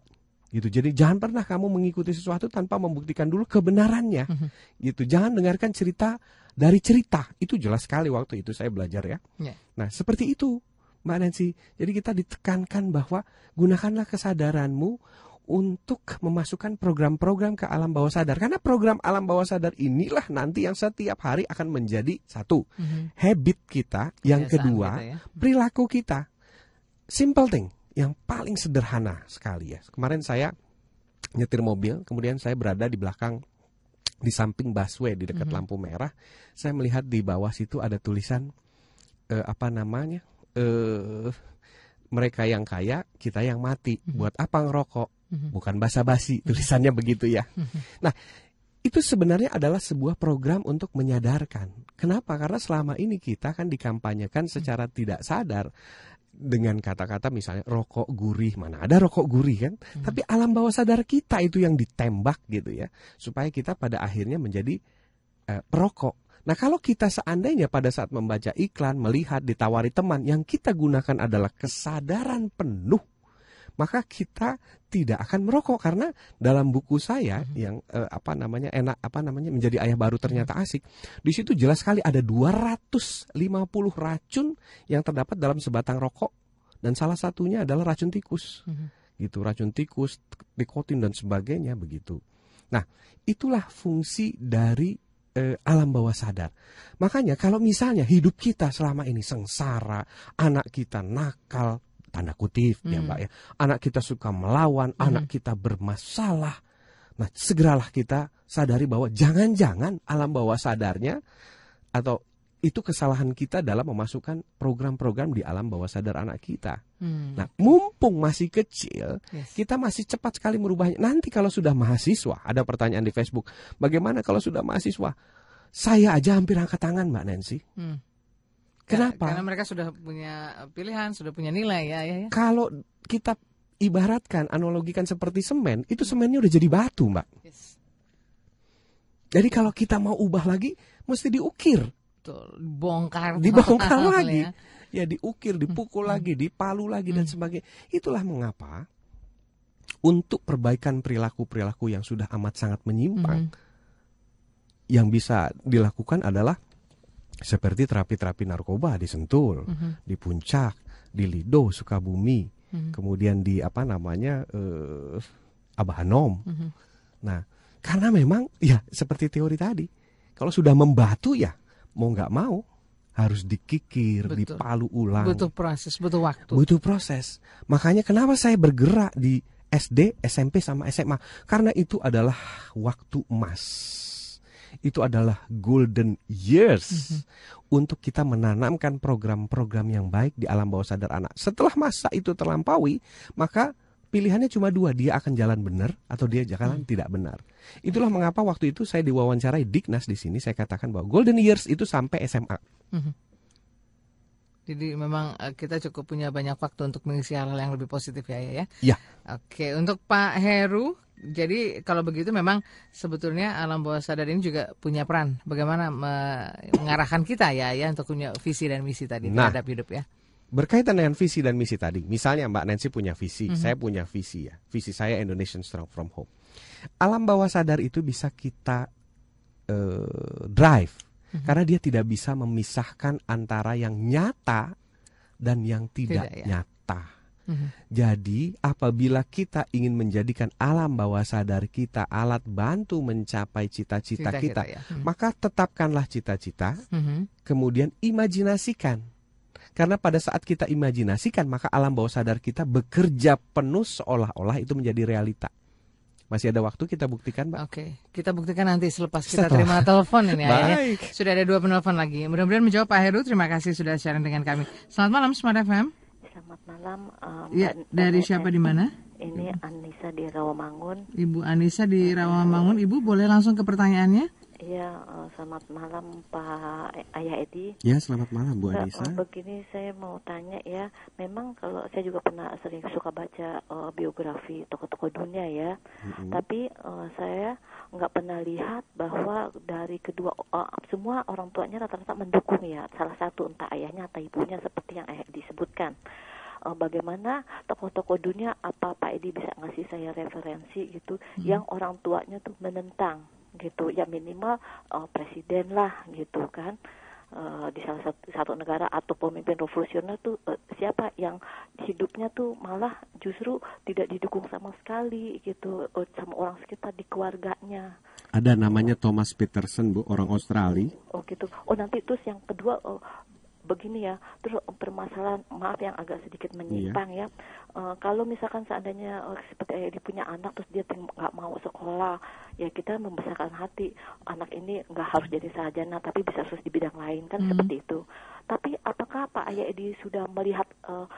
gitu. Jadi jangan pernah kamu mengikuti sesuatu tanpa membuktikan dulu kebenarannya. Mm -hmm. Gitu. Jangan dengarkan cerita dari cerita. Itu jelas sekali waktu itu saya belajar ya. Yeah. Nah, seperti itu. Mbak Nancy. Jadi kita ditekankan bahwa gunakanlah kesadaranmu untuk memasukkan program-program ke alam bawah sadar. Karena program alam bawah sadar inilah nanti yang setiap hari akan menjadi satu Mhm. habit kita, yang Kebiasaan kedua kita ya. perilaku kita. Simple thing, yang paling sederhana sekali ya. Kemarin saya nyetir mobil, kemudian saya berada di belakang di samping busway di dekat Mhm. lampu merah. Saya melihat di bawah situ ada tulisan eh, apa namanya? eh mereka yang kaya, kita yang mati. Mhm. Buat apa ngerokok? Mhm. Bukan basa-basi tulisannya begitu ya. Nah, itu sebenarnya adalah sebuah program untuk menyadarkan. Kenapa? Karena selama ini kita kan dikampanyekan secara tidak sadar dengan kata-kata misalnya rokok gurih mana ada rokok gurih kan? Tapi alam bawah sadar kita itu yang ditembak gitu ya supaya kita pada akhirnya menjadi eh, perokok. Nah kalau kita seandainya pada saat membaca iklan melihat ditawari teman yang kita gunakan adalah kesadaran penuh maka kita tidak akan merokok karena dalam buku saya yang eh, apa namanya enak apa namanya menjadi ayah baru ternyata asik di situ jelas sekali ada 250 racun yang terdapat dalam sebatang rokok dan salah satunya adalah racun tikus. Mhm. gitu racun tikus nikotin dan sebagainya begitu. Nah itulah fungsi dari eh, alam bawah sadar. Makanya kalau misalnya hidup kita selama ini sengsara anak kita nakal tanda kutip ya Hmm. mbak ya anak kita suka melawan anak kita bermasalah nah segeralah kita sadari bahwa jangan-jangan alam bawah sadarnya atau itu kesalahan kita dalam memasukkan program-program di alam bawah sadar anak kita. Hmm. Nah, mumpung masih kecil, Yes. kita masih cepat sekali merubahnya. Nanti kalau sudah mahasiswa, ada pertanyaan di Facebook, bagaimana kalau sudah mahasiswa? Saya aja hampir angkat tangan, Mbak Nancy. Hmm. Kenapa? Karena mereka sudah punya pilihan, sudah punya nilai ya, ya, ya. Kalau kita ibaratkan, analogikan seperti semen, itu semennya udah jadi batu, Mbak. Yes. Jadi kalau kita mau ubah lagi, mesti diukir. Betul, bongkar, dibongkar lagi ya. ya diukir dipukul lagi dipalu lagi dan sebagainya itulah mengapa untuk perbaikan perilaku perilaku yang sudah amat sangat menyimpang Mhm. yang bisa dilakukan adalah seperti terapi-terapi narkoba di Sentul Mhm. di Puncak di Lido Sukabumi Mhm. kemudian di apa namanya eh, Abahanom Mhm. nah karena memang ya seperti teori tadi kalau sudah membatu ya mau nggak mau harus dikikir, Betul. dipalu ulang, Butuh proses, butuh waktu. butuh proses. Makanya kenapa saya bergerak di SD, SMP sama SMA? Karena itu adalah waktu emas. Itu adalah golden years untuk kita menanamkan program-program yang baik di alam bawah sadar anak. Setelah masa itu terlampaui, maka pilihannya cuma dua, dia akan jalan benar atau dia jalan tidak benar. Itulah mengapa waktu itu saya diwawancarai Dignas di sini saya katakan bahwa golden years itu sampai SMA. Mhm. Jadi memang eh, kita cukup punya banyak waktu untuk mengisi hal-hal yang lebih positif ya, ya. ya? Ya. Oke, untuk Pak Heru, jadi kalau begitu memang sebetulnya alam bawah sadar ini juga punya peran bagaimana me- mengarahkan kita ya, ya untuk punya visi dan misi tadi Nah. terhadap hidup ya. Berkaitan dengan visi dan misi tadi, misalnya Mbak Nancy punya visi, Mhm. saya punya visi ya. Visi saya Indonesian Strong from Home. Alam bawah sadar itu bisa kita eh, drive Mhm. karena dia tidak bisa memisahkan antara yang nyata dan yang tidak, Tidak, ya. nyata. Mhm. Jadi, apabila kita ingin menjadikan alam bawah sadar kita alat bantu mencapai cita-cita Cita kita, ya. Mhm. maka tetapkanlah cita-cita, Mhm. kemudian imajinasikan. Karena pada saat kita imajinasikan, maka alam bawah sadar kita bekerja penuh seolah-olah itu menjadi realita. Masih ada waktu kita buktikan, Mbak? Oke, kita buktikan nanti selepas kita Setelah. terima telepon ini ya. ya. Baik. Sudah ada dua penelpon lagi. Mudah-mudahan menjawab Pak Heru. Terima kasih sudah sharing dengan kami. Selamat malam Smart FM. Selamat malam. um, Ya, Mbak- dari Mbak siapa di mana? Ini Anissa di Rawamangun. Ibu Anissa di Rawamangun. Ibu boleh langsung ke pertanyaannya? Iya, uh, selamat malam Pak Ayah Edi. Ya, selamat malam Bu Anissa. uh, begini saya mau tanya ya, memang kalau saya juga pernah sering suka baca uh, biografi tokoh-tokoh dunia ya, Mm-mm. tapi uh, saya nggak pernah lihat bahwa dari kedua uh, semua orang tuanya rata-rata mendukung ya, salah satu entah ayahnya atau ibunya seperti yang Ayah disebutkan. Uh, bagaimana tokoh-tokoh dunia apa Pak Edi bisa ngasih saya referensi gitu yang orang tuanya tuh menentang gitu. Ya minimal uh, presiden lah gitu kan uh, di salah satu, satu negara atau pemimpin revolusioner tuh uh, siapa yang hidupnya tuh malah justru tidak didukung sama sekali gitu uh, sama orang sekitar di keluarganya. Ada namanya Thomas Peterson bu orang Australia. Oh gitu. Oh nanti terus yang kedua uh, begini ya terus permasalahan maaf yang agak sedikit menyimpang iya. ya uh, kalau misalkan seandainya uh, seperti ayah punya anak terus dia nggak mau sekolah ya kita membesarkan hati anak ini nggak harus jadi sarjana tapi bisa sukses di bidang lain kan hmm. seperti itu tapi apakah Pak Ayah Edi sudah melihat uh,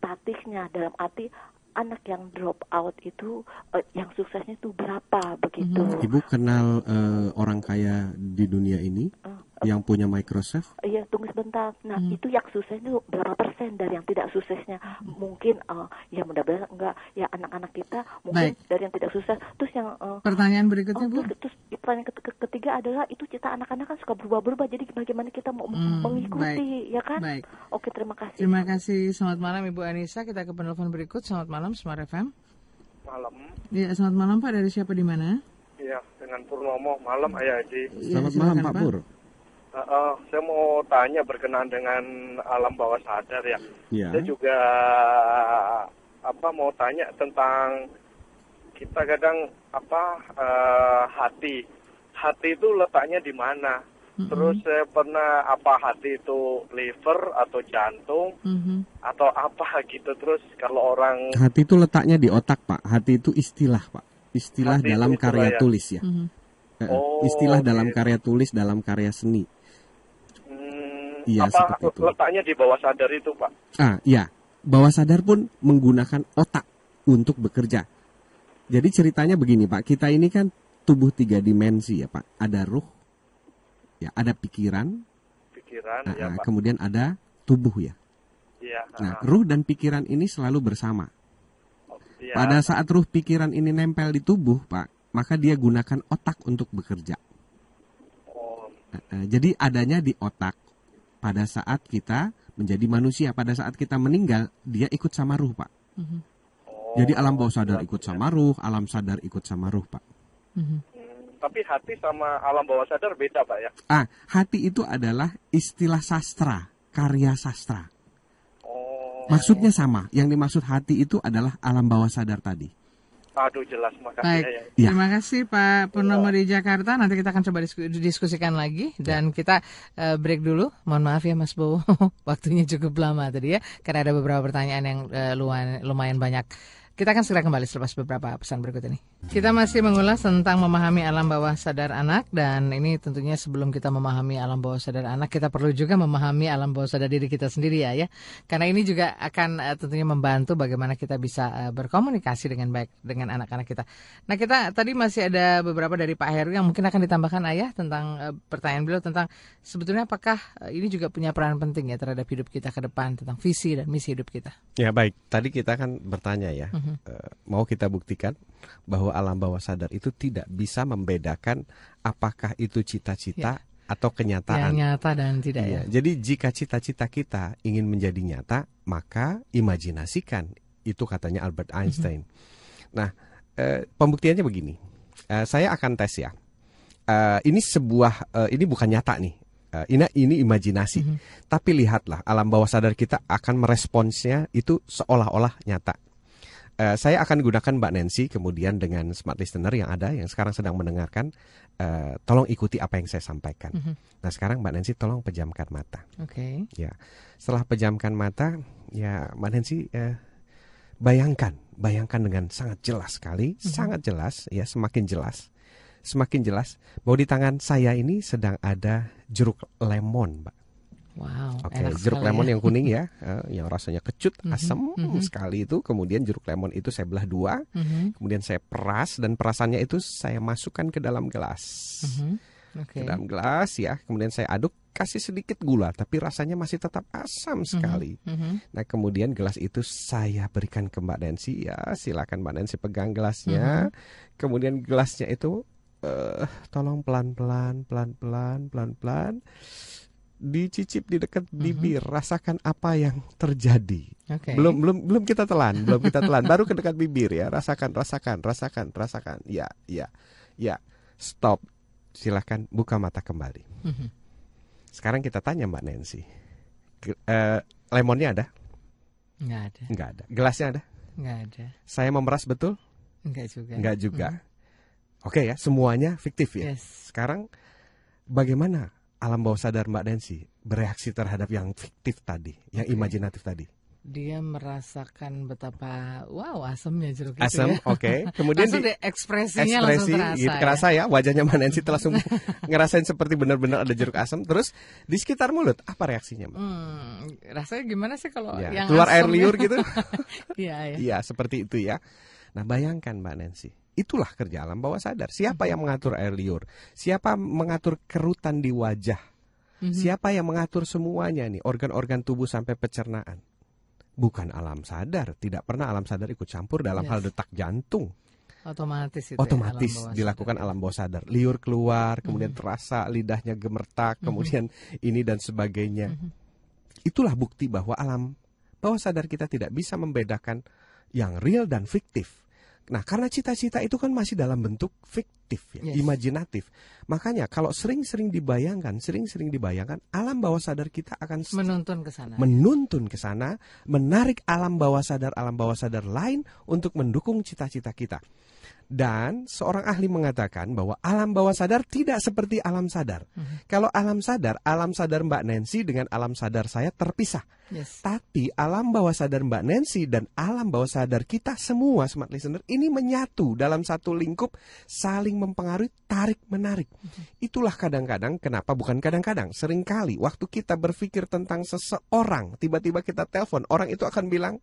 statistiknya dalam arti anak yang drop out itu uh, yang suksesnya itu berapa begitu? Ibu kenal uh, orang kaya di dunia ini? Uh, yang punya Microsoft? Iya, tunggu sebentar. Nah, hmm. itu yang sukses itu berapa persen dari yang tidak suksesnya? Hmm. Mungkin uh, ya mudah-mudahan enggak ya anak-anak kita mungkin Baik. dari yang tidak sukses. Terus yang uh, pertanyaan berikutnya oh, Bu. Terus, terus pertanyaan ketiga adalah itu cita anak-anak kan suka berubah-berubah. Jadi bagaimana kita mau hmm, mengikuti baik. ya kan? Baik. Oke, terima kasih. Terima kasih. Selamat malam Ibu Anissa. Kita ke penelpon berikut. Selamat malam Smart FM. Malam. Iya, selamat malam Pak. Dari siapa di mana? Iya, dengan Purnomo. Malam Ayah Edi. Selamat ya, malam Pak Pur. Uh, uh, saya mau tanya berkenaan dengan alam bawah sadar ya. Yeah. Saya juga apa mau tanya tentang kita kadang apa uh, hati. Hati itu letaknya di mana? Mm-hmm. Terus saya pernah apa hati itu liver atau jantung mm-hmm. atau apa gitu. Terus kalau orang hati itu letaknya di otak pak. Hati itu istilah pak. Istilah hati dalam karya ya. tulis ya. Mm-hmm. Oh, istilah okay. dalam karya tulis dalam karya seni Iya, apa itu. letaknya di bawah sadar itu, Pak? Ah, iya. Bawah sadar pun menggunakan otak untuk bekerja. Jadi ceritanya begini, Pak. Kita ini kan tubuh tiga dimensi ya, Pak. Ada ruh, ya, ada pikiran, pikiran, nah, ya, Pak. Kemudian ada tubuh ya. Iya. Nah, ruh dan pikiran ini selalu bersama. ya. Pada saat ruh pikiran ini nempel di tubuh, Pak, maka dia gunakan otak untuk bekerja. Oh. Nah, jadi adanya di otak pada saat kita menjadi manusia, pada saat kita meninggal, dia ikut sama ruh, Pak. Mm-hmm. Jadi alam bawah sadar ikut sama ruh, alam sadar ikut sama ruh, Pak. Mm-hmm. Tapi hati sama alam bawah sadar beda, Pak ya? Ah, hati itu adalah istilah sastra, karya sastra. Oh. Maksudnya sama. Yang dimaksud hati itu adalah alam bawah sadar tadi. Aduh jelas, makasih Baik. ya. ya. Terima kasih Pak Purnomo ya. di Jakarta. Nanti kita akan coba diskusikan lagi dan ya. kita uh, break dulu. Mohon maaf ya Mas Bowo, waktunya cukup lama tadi ya, karena ada beberapa pertanyaan yang uh, lumayan, lumayan banyak. Kita akan segera kembali selepas beberapa pesan berikut ini. Kita masih mengulas tentang memahami alam bawah sadar anak dan ini tentunya sebelum kita memahami alam bawah sadar anak kita perlu juga memahami alam bawah sadar diri kita sendiri ya ya. Karena ini juga akan uh, tentunya membantu bagaimana kita bisa uh, berkomunikasi dengan baik dengan anak-anak kita. Nah, kita tadi masih ada beberapa dari Pak Heru yang mungkin akan ditambahkan Ayah tentang uh, pertanyaan beliau tentang sebetulnya apakah uh, ini juga punya peran penting ya terhadap hidup kita ke depan tentang visi dan misi hidup kita. Ya, baik. Tadi kita kan bertanya ya. Uh uh, mau kita buktikan bahwa alam bawah sadar itu tidak bisa membedakan apakah itu cita-cita ya. atau kenyataan. Yang nyata dan tidak ya. ya. Jadi jika cita-cita kita ingin menjadi nyata, maka imajinasikan. Itu katanya Albert mhm. Einstein. Nah, uh, pembuktiannya begini. Uh, saya akan tes ya. Uh, ini sebuah uh, ini bukan nyata nih. Uh, ini ini imajinasi. Mm -hmm. Tapi lihatlah alam bawah sadar kita akan meresponsnya itu seolah-olah nyata. Uh, saya akan gunakan Mbak Nancy kemudian dengan smart listener yang ada yang sekarang sedang mendengarkan. Uh, tolong ikuti apa yang saya sampaikan. Mm -hmm. Nah sekarang Mbak Nancy tolong pejamkan mata. Oke. Okay. Ya, setelah pejamkan mata, ya Mbak Nancy uh, bayangkan, bayangkan dengan sangat jelas sekali, mm -hmm. sangat jelas, ya semakin jelas, semakin jelas bahwa di tangan saya ini sedang ada jeruk lemon, Mbak. Wow. Oke, okay, jeruk lemon ya. yang kuning ya, uh, yang rasanya kecut, mm -hmm, asam mm -hmm. sekali itu. Kemudian jeruk lemon itu saya belah dua, mm -hmm. kemudian saya peras dan perasannya itu saya masukkan ke dalam gelas. Mm -hmm. okay. Ke dalam gelas ya, kemudian saya aduk, kasih sedikit gula, tapi rasanya masih tetap asam sekali. Mm -hmm. Nah, kemudian gelas itu saya berikan ke Mbak Nancy ya, silakan Mbak Nancy pegang gelasnya. Mm -hmm. Kemudian gelasnya itu uh, tolong pelan-pelan, pelan-pelan, pelan-pelan dicicip di dekat mhm. bibir, mm-hmm. rasakan apa yang terjadi. Okay. Belum belum belum kita telan, belum kita telan, baru ke dekat bibir ya, rasakan, rasakan, rasakan, rasakan. Ya, ya, ya. Stop. Silahkan buka mata kembali. Mm-hmm. Sekarang kita tanya Mbak Nancy. Uh, lemonnya ada? Enggak ada. Enggak ada. Gelasnya ada? Enggak ada. Saya memeras betul? Enggak juga. Enggak juga. Mm. Oke ya, semuanya fiktif ya. Yes. Sekarang bagaimana alam bawah sadar Mbak Nancy bereaksi terhadap yang fiktif tadi, yang okay. imajinatif tadi? dia merasakan betapa wow asamnya jeruk itu asam ya. oke okay. kemudian langsung di, ekspresinya ekspresi langsung terasa, gitu, kerasa ya. ya wajahnya Mbak Nancy langsung ngerasain seperti benar-benar ada jeruk asam terus di sekitar mulut apa reaksinya Mbak? Hmm, rasanya gimana sih kalau ya, yang keluar air liur gitu iya ya. iya seperti itu ya nah bayangkan Mbak Nancy itulah kerja alam bawah sadar siapa yang mengatur air liur siapa mengatur kerutan di wajah mm -hmm. siapa yang mengatur semuanya nih organ-organ tubuh sampai pencernaan bukan alam sadar, tidak pernah alam sadar ikut campur dalam yes. hal detak jantung. Otomatis itu Otomatis ya, alam dilakukan sadar. alam bawah sadar. Liur keluar, kemudian mm -hmm. terasa lidahnya gemertak, mm -hmm. kemudian ini dan sebagainya. Mm -hmm. Itulah bukti bahwa alam bawah sadar kita tidak bisa membedakan yang real dan fiktif. Nah, karena cita-cita itu kan masih dalam bentuk fiktif, ya, yes. imajinatif. Makanya kalau sering-sering dibayangkan, sering-sering dibayangkan, alam bawah sadar kita akan menuntun ke sana. Menuntun ke sana, menarik alam bawah sadar alam bawah sadar lain untuk mendukung cita-cita kita. Dan seorang ahli mengatakan bahwa alam bawah sadar tidak seperti alam sadar. Mm-hmm. Kalau alam sadar, alam sadar Mbak Nancy dengan alam sadar saya terpisah. Yes. Tapi alam bawah sadar Mbak Nancy dan alam bawah sadar kita semua smart listener ini menyatu dalam satu lingkup saling mempengaruhi tarik menarik. Mm-hmm. Itulah kadang-kadang kenapa bukan kadang-kadang sering kali waktu kita berpikir tentang seseorang tiba-tiba kita telepon orang itu akan bilang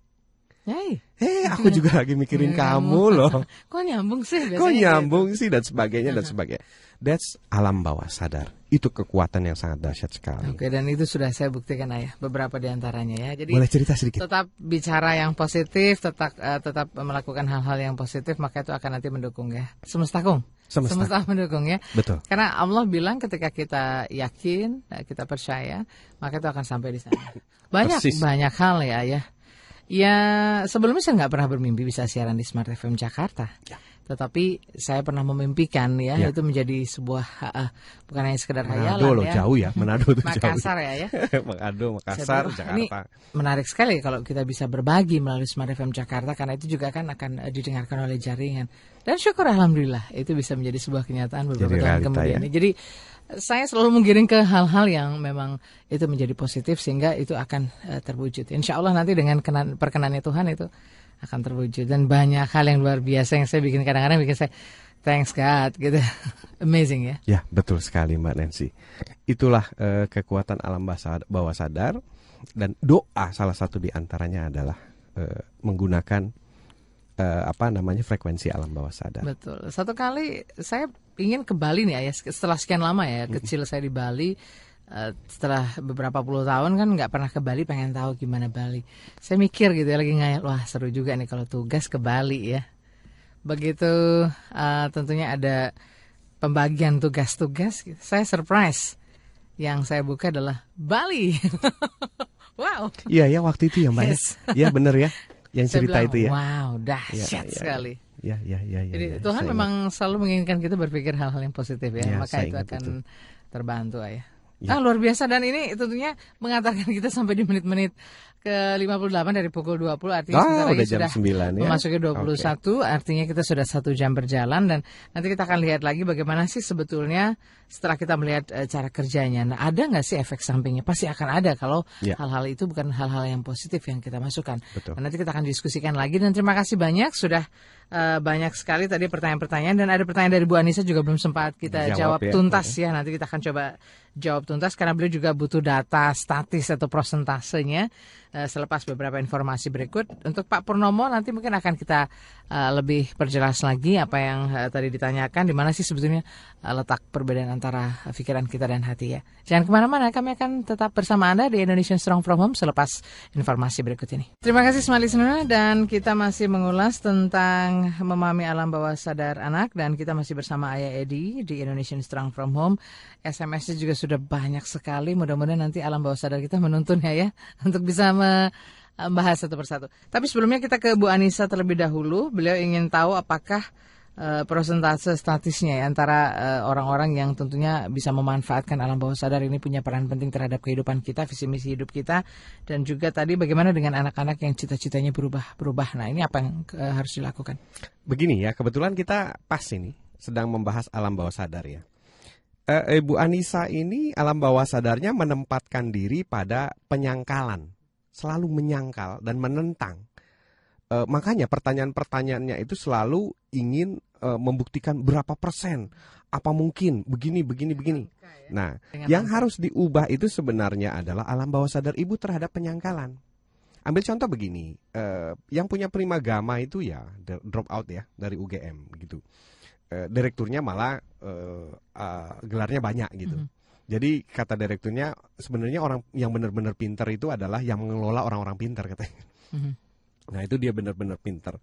Hei, hey, aku juga lagi mikirin iya, kamu loh. Kok nyambung sih? Kok nyambung gitu? sih dan sebagainya dan sebagainya. That's alam bawah sadar. Itu kekuatan yang sangat dahsyat sekali. Oke, dan itu sudah saya buktikan ayah beberapa di antaranya ya. Jadi boleh cerita sedikit. Tetap bicara yang positif, tetap uh, tetap melakukan hal-hal yang positif, maka itu akan nanti mendukung ya. Semesta kung. Semesta. Semesta mendukung ya. Betul. Karena Allah bilang ketika kita yakin, kita percaya, maka itu akan sampai di sana. Banyak Persis. banyak hal ya ya Ya sebelumnya saya nggak pernah bermimpi bisa siaran di Smart FM Jakarta. Ya. Tetapi saya pernah memimpikan ya, ya. itu menjadi sebuah uh, bukan hanya sekedar Manado hayalan loh, ya. jauh ya, Manado tuh Makassar jauh. ya ya. Manado, Makassar, Jakarta. Ini menarik sekali kalau kita bisa berbagi melalui Smart FM Jakarta karena itu juga kan akan uh, didengarkan oleh jaringan. Dan syukur alhamdulillah itu bisa menjadi sebuah kenyataan beberapa Jadi tahun kemudian. Ya. Jadi saya selalu menggiring ke hal-hal yang memang itu menjadi positif sehingga itu akan uh, terwujud. Insya Allah nanti dengan kenan, perkenannya Tuhan itu akan terwujud dan banyak hal yang luar biasa yang saya bikin kadang-kadang bikin saya thanks God gitu, amazing ya. Ya betul sekali Mbak Nancy. Itulah uh, kekuatan alam bawah sadar dan doa salah satu di antaranya adalah uh, menggunakan uh, apa namanya frekuensi alam bawah sadar. Betul. Satu kali saya ingin ke Bali nih ya setelah sekian lama ya kecil saya di Bali. Uh, setelah beberapa puluh tahun kan nggak pernah ke Bali pengen tahu gimana Bali saya mikir gitu ya lagi ngayal wah seru juga nih kalau tugas ke Bali ya begitu uh, tentunya ada pembagian tugas-tugas gitu. saya surprise yang saya buka adalah Bali wow iya ya waktu itu ya mbak ya. yes. ya bener ya yang cerita bilang, itu ya. Wow, dahsyat ya, ya, sekali. Ya, ya, ya, ya. Jadi ya, Tuhan memang ingat. selalu menginginkan kita berpikir hal-hal yang positif ya, ya maka itu akan itu. terbantu ya. Ya. Ah luar biasa dan ini tentunya mengantarkan kita sampai di menit-menit ke 58 dari pukul 20 artinya oh, sebentar lagi jam sudah 9, ya? memasuki 21 okay. artinya kita sudah satu jam berjalan dan nanti kita akan lihat lagi bagaimana sih sebetulnya setelah kita melihat uh, cara kerjanya. Nah, ada nggak sih efek sampingnya? Pasti akan ada kalau ya. hal-hal itu bukan hal-hal yang positif yang kita masukkan. Betul. Nah, nanti kita akan diskusikan lagi dan terima kasih banyak sudah uh, banyak sekali tadi pertanyaan-pertanyaan dan ada pertanyaan dari Bu Anissa juga belum sempat kita jawab, jawab ya. tuntas ya. Nanti kita akan coba jawab tuntas karena beliau juga butuh data statis atau prosentasenya uh, selepas beberapa informasi berikut. Untuk Pak Purnomo nanti mungkin akan kita uh, lebih perjelas lagi apa yang uh, tadi ditanyakan di mana sih sebetulnya letak perbedaan antara pikiran kita dan hati ya. Jangan ke mana-mana, kami akan tetap bersama Anda di Indonesian Strong From Home selepas informasi berikut ini. Terima kasih semua listener dan kita masih mengulas tentang memahami alam bawah sadar anak dan kita masih bersama Ayah Edi di Indonesian Strong From Home. SMS-nya juga sudah banyak sekali, mudah-mudahan nanti alam bawah sadar kita menuntun ya untuk bisa membahas satu persatu. Tapi sebelumnya kita ke Bu Anissa terlebih dahulu. Beliau ingin tahu apakah uh, persentase statisnya ya antara uh, orang-orang yang tentunya bisa memanfaatkan alam bawah sadar ini punya peran penting terhadap kehidupan kita, visi misi hidup kita dan juga tadi bagaimana dengan anak-anak yang cita-citanya berubah-berubah. Nah, ini apa yang uh, harus dilakukan? Begini ya, kebetulan kita pas ini sedang membahas alam bawah sadar ya. Uh, Ibu Anissa ini alam bawah sadarnya menempatkan diri pada penyangkalan, selalu menyangkal dan menentang. Uh, makanya pertanyaan-pertanyaannya itu selalu ingin uh, membuktikan berapa persen, apa mungkin, begini, begini, begini. Nah, yang harus diubah itu sebenarnya adalah alam bawah sadar ibu terhadap penyangkalan. Ambil contoh begini, uh, yang punya prima gama itu ya drop out ya dari UGM gitu. Uh, direkturnya malah uh, uh, gelarnya banyak gitu. Mm -hmm. Jadi kata direkturnya sebenarnya orang yang benar-benar pinter itu adalah yang mengelola orang-orang pinter katanya. Mm -hmm. Nah itu dia benar-benar pinter.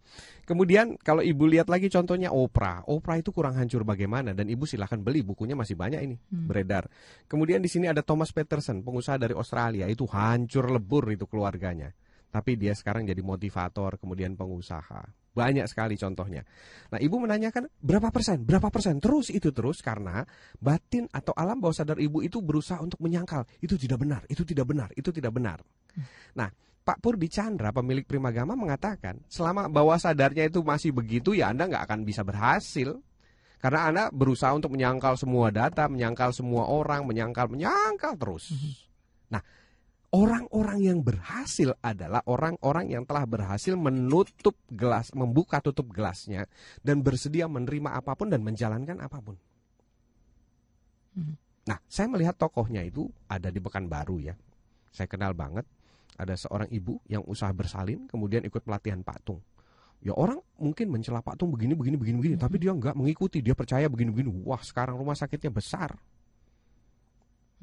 Kemudian kalau ibu lihat lagi contohnya Oprah. Oprah itu kurang hancur bagaimana dan ibu silahkan beli bukunya masih banyak ini hmm. beredar. Kemudian di sini ada Thomas Peterson pengusaha dari Australia itu hancur lebur itu keluarganya. Tapi dia sekarang jadi motivator kemudian pengusaha. Banyak sekali contohnya. Nah ibu menanyakan berapa persen, berapa persen. Terus itu terus karena batin atau alam bawah sadar ibu itu berusaha untuk menyangkal. Itu tidak benar, itu tidak benar, itu tidak benar. Hmm. Nah Pak Purdi Chandra, pemilik Primagama mengatakan, selama bawah sadarnya itu masih begitu, ya Anda nggak akan bisa berhasil. Karena Anda berusaha untuk menyangkal semua data, menyangkal semua orang, menyangkal, menyangkal terus. Mhm. Nah, orang-orang yang berhasil adalah orang-orang yang telah berhasil menutup gelas, membuka tutup gelasnya, dan bersedia menerima apa pun dan menjalankan apa pun. Mhm. Nah, saya melihat tokohnya itu ada di Pekanbaru ya. Saya kenal banget ada seorang ibu yang usaha bersalin kemudian ikut pelatihan patung. Ya orang mungkin mencela Pak Tung begini begini begini begini, tapi dia nggak mengikuti, dia percaya begini begini. Wah sekarang rumah sakitnya besar.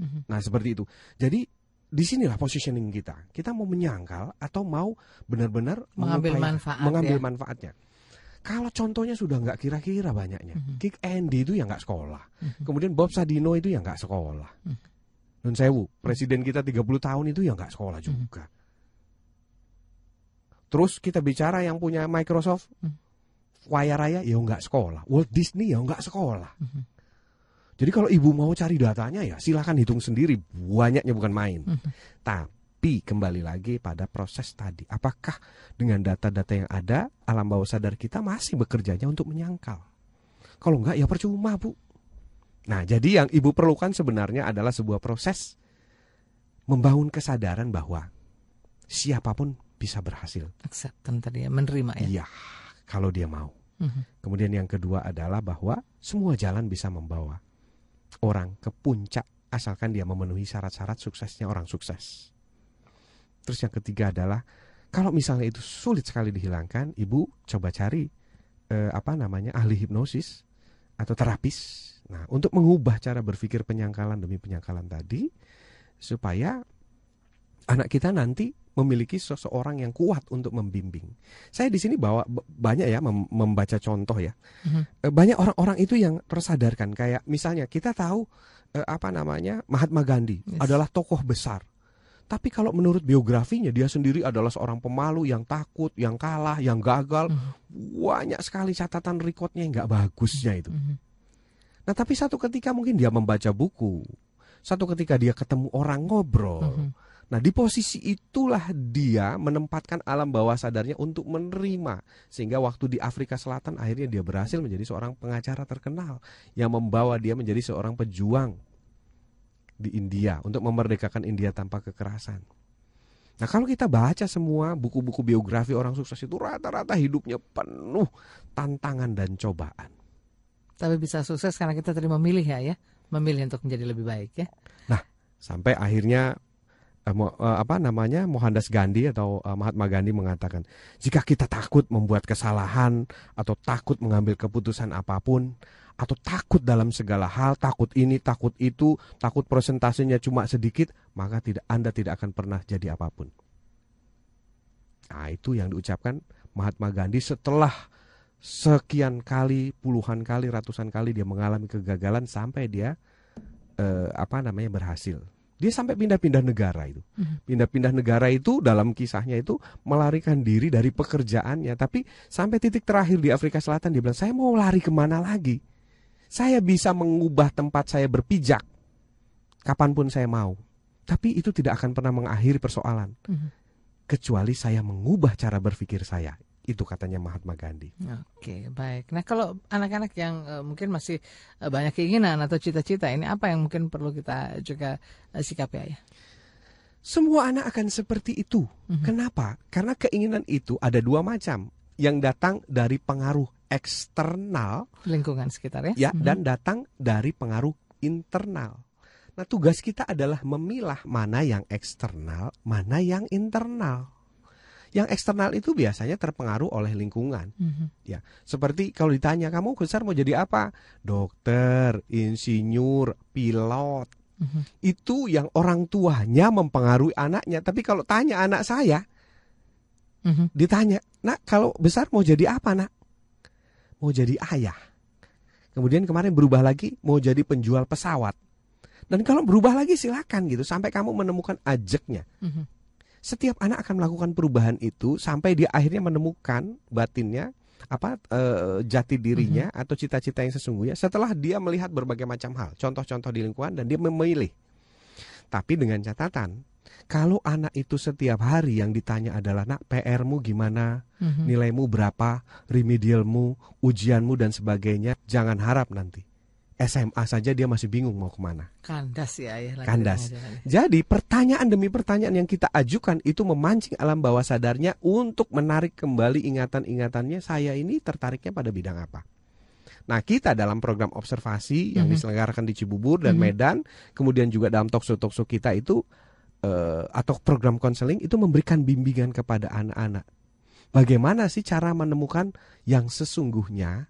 Mhm. Nah seperti itu. Jadi di sinilah positioning kita. Kita mau menyangkal atau mau benar-benar mengambil manfaat, mengambil ya? manfaatnya. Kalau contohnya sudah nggak kira-kira banyaknya, mm -hmm. Kick Andy itu ya nggak sekolah, mm -hmm. kemudian Bob Sadino itu ya nggak sekolah, mm -hmm. Nun sewu, presiden kita 30 tahun itu ya nggak sekolah juga. Hmm. Terus kita bicara yang punya Microsoft, hmm. Waya Raya ya nggak sekolah, Walt Disney ya nggak sekolah. Hmm. Jadi kalau ibu mau cari datanya ya silahkan hitung sendiri, banyaknya bukan main. Hmm. Tapi kembali lagi pada proses tadi, apakah dengan data-data yang ada alam bawah sadar kita masih bekerjanya untuk menyangkal? Kalau enggak ya percuma bu. Nah, jadi yang ibu perlukan sebenarnya adalah sebuah proses membangun kesadaran bahwa siapa pun bisa berhasil. Acceptance tadi ya, menerima ya. Iya, kalau dia mau. Mm-hmm. Kemudian yang kedua adalah bahwa semua jalan bisa membawa orang ke puncak asalkan dia memenuhi syarat-syarat suksesnya orang sukses. Terus yang ketiga adalah kalau misalnya itu sulit sekali dihilangkan, ibu coba cari eh, apa namanya ahli hipnosis atau terapis Nah, untuk mengubah cara berpikir penyangkalan demi penyangkalan tadi, supaya anak kita nanti memiliki seseorang yang kuat untuk membimbing. Saya di sini bawa banyak ya membaca contoh ya. Mm-hmm. Banyak orang-orang itu yang tersadarkan kayak misalnya kita tahu eh, apa namanya Mahatma Gandhi yes. adalah tokoh besar. Tapi kalau menurut biografinya dia sendiri adalah seorang pemalu yang takut, yang kalah, yang gagal. Mm-hmm. Banyak sekali catatan rekodnya yang nggak bagusnya itu. Mm-hmm. Nah, tapi satu ketika mungkin dia membaca buku, satu ketika dia ketemu orang ngobrol. Mm -hmm. Nah, di posisi itulah dia menempatkan alam bawah sadarnya untuk menerima. Sehingga waktu di Afrika Selatan akhirnya dia berhasil menjadi seorang pengacara terkenal yang membawa dia menjadi seorang pejuang di India untuk memerdekakan India tanpa kekerasan. Nah, kalau kita baca semua buku-buku biografi orang sukses itu rata-rata hidupnya penuh tantangan dan cobaan. Tapi bisa sukses karena kita tadi memilih ya ya, memilih untuk menjadi lebih baik ya. Nah, sampai akhirnya uh, uh, apa namanya Mohandas Gandhi atau uh, Mahatma Gandhi mengatakan, jika kita takut membuat kesalahan atau takut mengambil keputusan apa pun atau takut dalam segala hal, takut ini, takut itu, takut presentasinya cuma sedikit, maka tidak Anda tidak akan pernah jadi apa pun. Nah, itu yang diucapkan Mahatma Gandhi setelah sekian kali, puluhan kali, ratusan kali dia mengalami kegagalan sampai dia eh, apa namanya berhasil Dia sampai pindah-pindah negara itu. Mhm. Pindah-pindah negara itu dalam kisahnya itu melarikan diri dari pekerjaannya. Tapi sampai titik terakhir di Afrika Selatan dia bilang, saya mau lari ke mana lagi? Saya bisa mengubah tempat saya berpijak kapan pun saya mau. Tapi itu tidak akan pernah mengakhiri persoalan. Mhm. Kecuali saya mengubah cara berpikir saya itu katanya Mahatma Gandhi. Oke, baik. Nah, kalau anak-anak yang uh, mungkin masih uh, banyak keinginan atau cita-cita ini apa yang mungkin perlu kita juga uh, sikapi ya? Semua anak akan seperti itu. Mm-hmm. Kenapa? Karena keinginan itu ada dua macam. Yang datang dari pengaruh eksternal lingkungan sekitar ya. Ya, mm-hmm. dan datang dari pengaruh internal. Nah, tugas kita adalah memilah mana yang eksternal, mana yang internal. Yang eksternal itu biasanya terpengaruh oleh lingkungan. Mm-hmm. Ya, seperti kalau ditanya kamu besar mau jadi apa? Dokter, insinyur, pilot. Mm-hmm. Itu yang orang tuanya mempengaruhi anaknya. Tapi kalau tanya anak saya, mm-hmm. ditanya, nak kalau besar mau jadi apa nak? Mau jadi ayah. Kemudian kemarin berubah lagi mau jadi penjual pesawat. Dan kalau berubah lagi silakan gitu sampai kamu menemukan ajaknya. Mm-hmm setiap anak akan melakukan perubahan itu sampai dia akhirnya menemukan batinnya apa e, jati dirinya mm -hmm. atau cita-cita yang sesungguhnya setelah dia melihat berbagai macam hal, contoh-contoh di lingkungan dan dia memilih. Tapi dengan catatan, kalau anak itu setiap hari yang ditanya adalah nak PR-mu gimana, mm -hmm. nilaimu berapa, remedialmu, ujianmu dan sebagainya, jangan harap nanti SMA saja dia masih bingung mau ke mana. Kandas ya ya. Kandas. Jadi pertanyaan demi pertanyaan yang kita ajukan itu memancing alam bawah sadarnya untuk menarik kembali ingatan-ingatannya saya ini tertariknya pada bidang apa. Nah kita dalam program observasi yang mm -hmm. diselenggarakan di Cibubur dan mm -hmm. Medan, kemudian juga dalam tokso-tokso kita itu uh, atau program konseling itu memberikan bimbingan kepada anak-anak. Bagaimana sih cara menemukan yang sesungguhnya?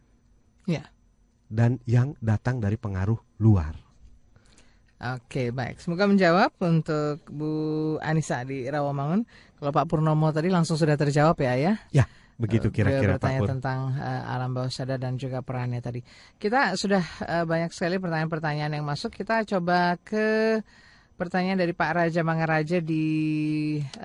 Ya dan yang datang dari pengaruh luar. Oke, baik. Semoga menjawab untuk Bu Anissa di Rawamangun. Kalau Pak Purnomo tadi langsung sudah terjawab ya, ya? Ya, begitu eh, kira-kira Pak Pur. tentang uh, alam bawah sadar dan juga perannya tadi. Kita sudah uh, banyak sekali pertanyaan-pertanyaan yang masuk. Kita coba ke pertanyaan dari Pak Raja Mangaraja di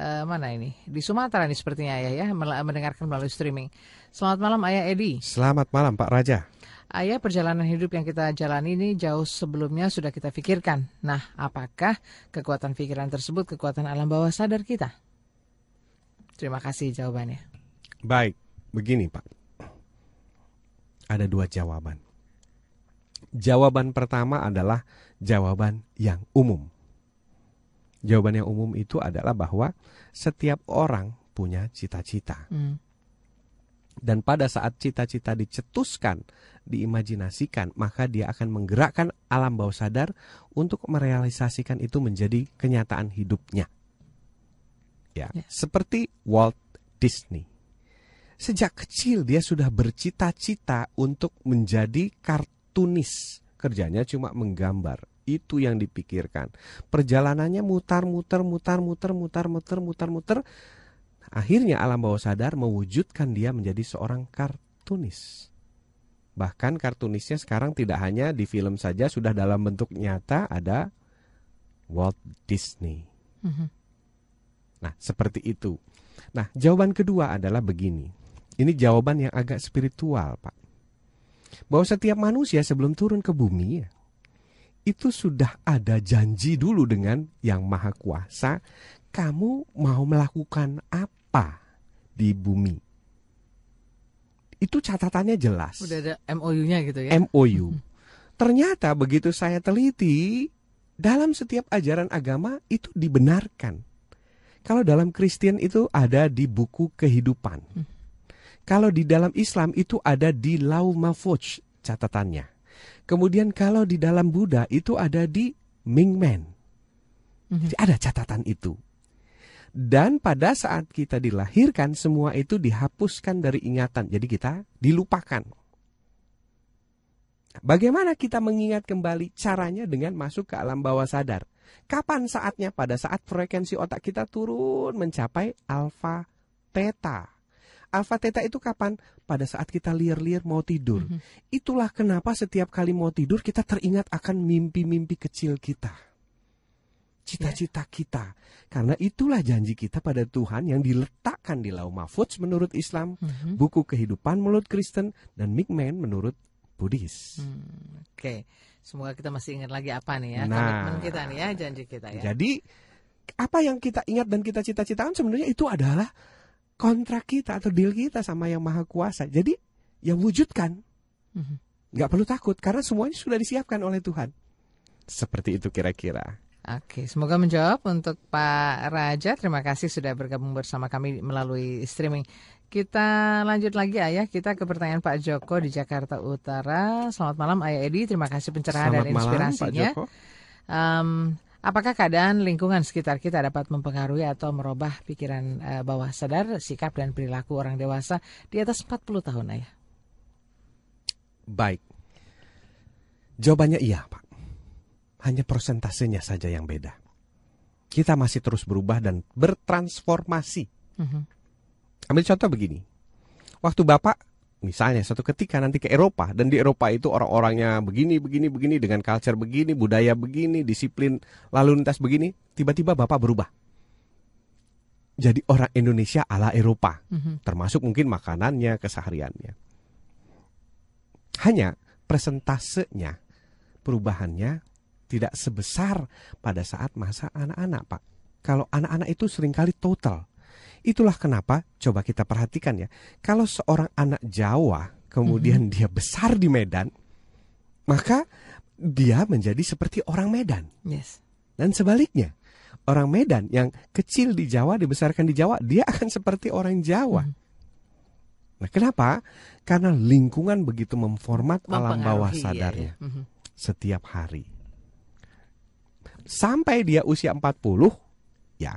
uh, mana ini? Di Sumatera ini sepertinya ya, ya, mendengarkan melalui streaming. Selamat malam Ayah Edi. Selamat malam Pak Raja. Ayah perjalanan hidup yang kita jalani ini jauh sebelumnya sudah kita pikirkan. Nah, apakah kekuatan pikiran tersebut kekuatan alam bawah sadar kita? Terima kasih jawabannya. Baik, begini Pak. Ada dua jawaban. Jawaban pertama adalah jawaban yang umum. Jawaban yang umum itu adalah bahwa setiap orang punya cita-cita. Hmm. Dan pada saat cita-cita dicetuskan, diimajinasikan, maka dia akan menggerakkan alam bawah sadar untuk merealisasikan itu menjadi kenyataan hidupnya. Ya, ya. seperti Walt Disney. Sejak kecil dia sudah bercita-cita untuk menjadi kartunis. Kerjanya cuma menggambar. Itu yang dipikirkan. Perjalanannya mutar-muter, mutar-muter, mutar-muter, mutar-muter Akhirnya alam bawah sadar mewujudkan dia menjadi seorang kartunis. Bahkan kartunisnya sekarang tidak hanya di film saja, sudah dalam bentuk nyata ada Walt Disney. Mm-hmm. Nah, seperti itu. Nah, jawaban kedua adalah begini. Ini jawaban yang agak spiritual, Pak. Bahwa setiap manusia sebelum turun ke bumi, itu sudah ada janji dulu dengan yang maha kuasa. Kamu mau melakukan apa? Apa di bumi. Itu catatannya jelas. Udah ada MOU-nya gitu ya. MOU. Ternyata begitu saya teliti, dalam setiap ajaran agama itu dibenarkan. Kalau dalam Kristen itu ada di buku kehidupan. Hmm. Kalau di dalam Islam itu ada di Lau Mahfuz catatannya. Kemudian kalau di dalam Buddha itu ada di Mingmen. Hmm. Jadi ada catatan itu. Dan pada saat kita dilahirkan, semua itu dihapuskan dari ingatan. Jadi kita dilupakan. Bagaimana kita mengingat kembali caranya dengan masuk ke alam bawah sadar? Kapan saatnya? Pada saat frekuensi otak kita turun mencapai alfa theta. Alfa theta itu kapan? Pada saat kita liar-liar mau tidur. -hmm. Itulah kenapa setiap kali mau tidur kita teringat akan mimpi-mimpi kecil kita cita-cita kita. Karena itulah janji kita pada Tuhan yang diletakkan di Lau Mahfudz menurut Islam, hmm. buku kehidupan menurut Kristen, dan Migmen menurut Buddhis. Hmm, Oke, okay. semoga kita masih ingat lagi apa nih ya nah, komitmen kita nih ya, janji kita ya. Jadi apa yang kita ingat dan kita cita-citakan sebenarnya itu adalah kontrak kita atau deal kita sama yang maha kuasa. Jadi yang wujudkan. Hmm. Nggak perlu takut karena semuanya sudah disiapkan oleh Tuhan. Seperti itu kira-kira. Oke, semoga menjawab untuk Pak Raja. Terima kasih sudah bergabung bersama kami melalui streaming. Kita lanjut lagi Ayah, kita ke pertanyaan Pak Joko di Jakarta Utara. Selamat malam Ayah Edi, terima kasih pencerahan Selamat dan inspirasinya. Malam, Pak Joko. Um, apakah keadaan lingkungan sekitar kita dapat mempengaruhi atau merubah pikiran uh, bawah sadar, sikap dan perilaku orang dewasa di atas 40 tahun Ayah? Baik. Jawabannya iya, Pak. Hanya prosentasenya saja yang beda. Kita masih terus berubah dan bertransformasi. Mm-hmm. Ambil contoh begini. Waktu Bapak misalnya suatu ketika nanti ke Eropa dan di Eropa itu orang-orangnya begini begini begini dengan culture begini, budaya begini, disiplin lalu lintas begini, tiba-tiba Bapak berubah. Jadi orang Indonesia ala Eropa, mm-hmm. termasuk mungkin makanannya, kesehariannya. Hanya presentasenya perubahannya tidak sebesar pada saat masa anak-anak, Pak. Kalau anak-anak itu sering kali total. Itulah kenapa coba kita perhatikan ya. Kalau seorang anak Jawa kemudian mm -hmm. dia besar di Medan, maka dia menjadi seperti orang Medan. Yes. Dan sebaliknya, orang Medan yang kecil di Jawa dibesarkan di Jawa, dia akan seperti orang Jawa. Mm -hmm. Nah, kenapa? Karena lingkungan begitu memformat alam bawah iya, sadarnya ya, ya. setiap hari. Sampai dia usia 40, ya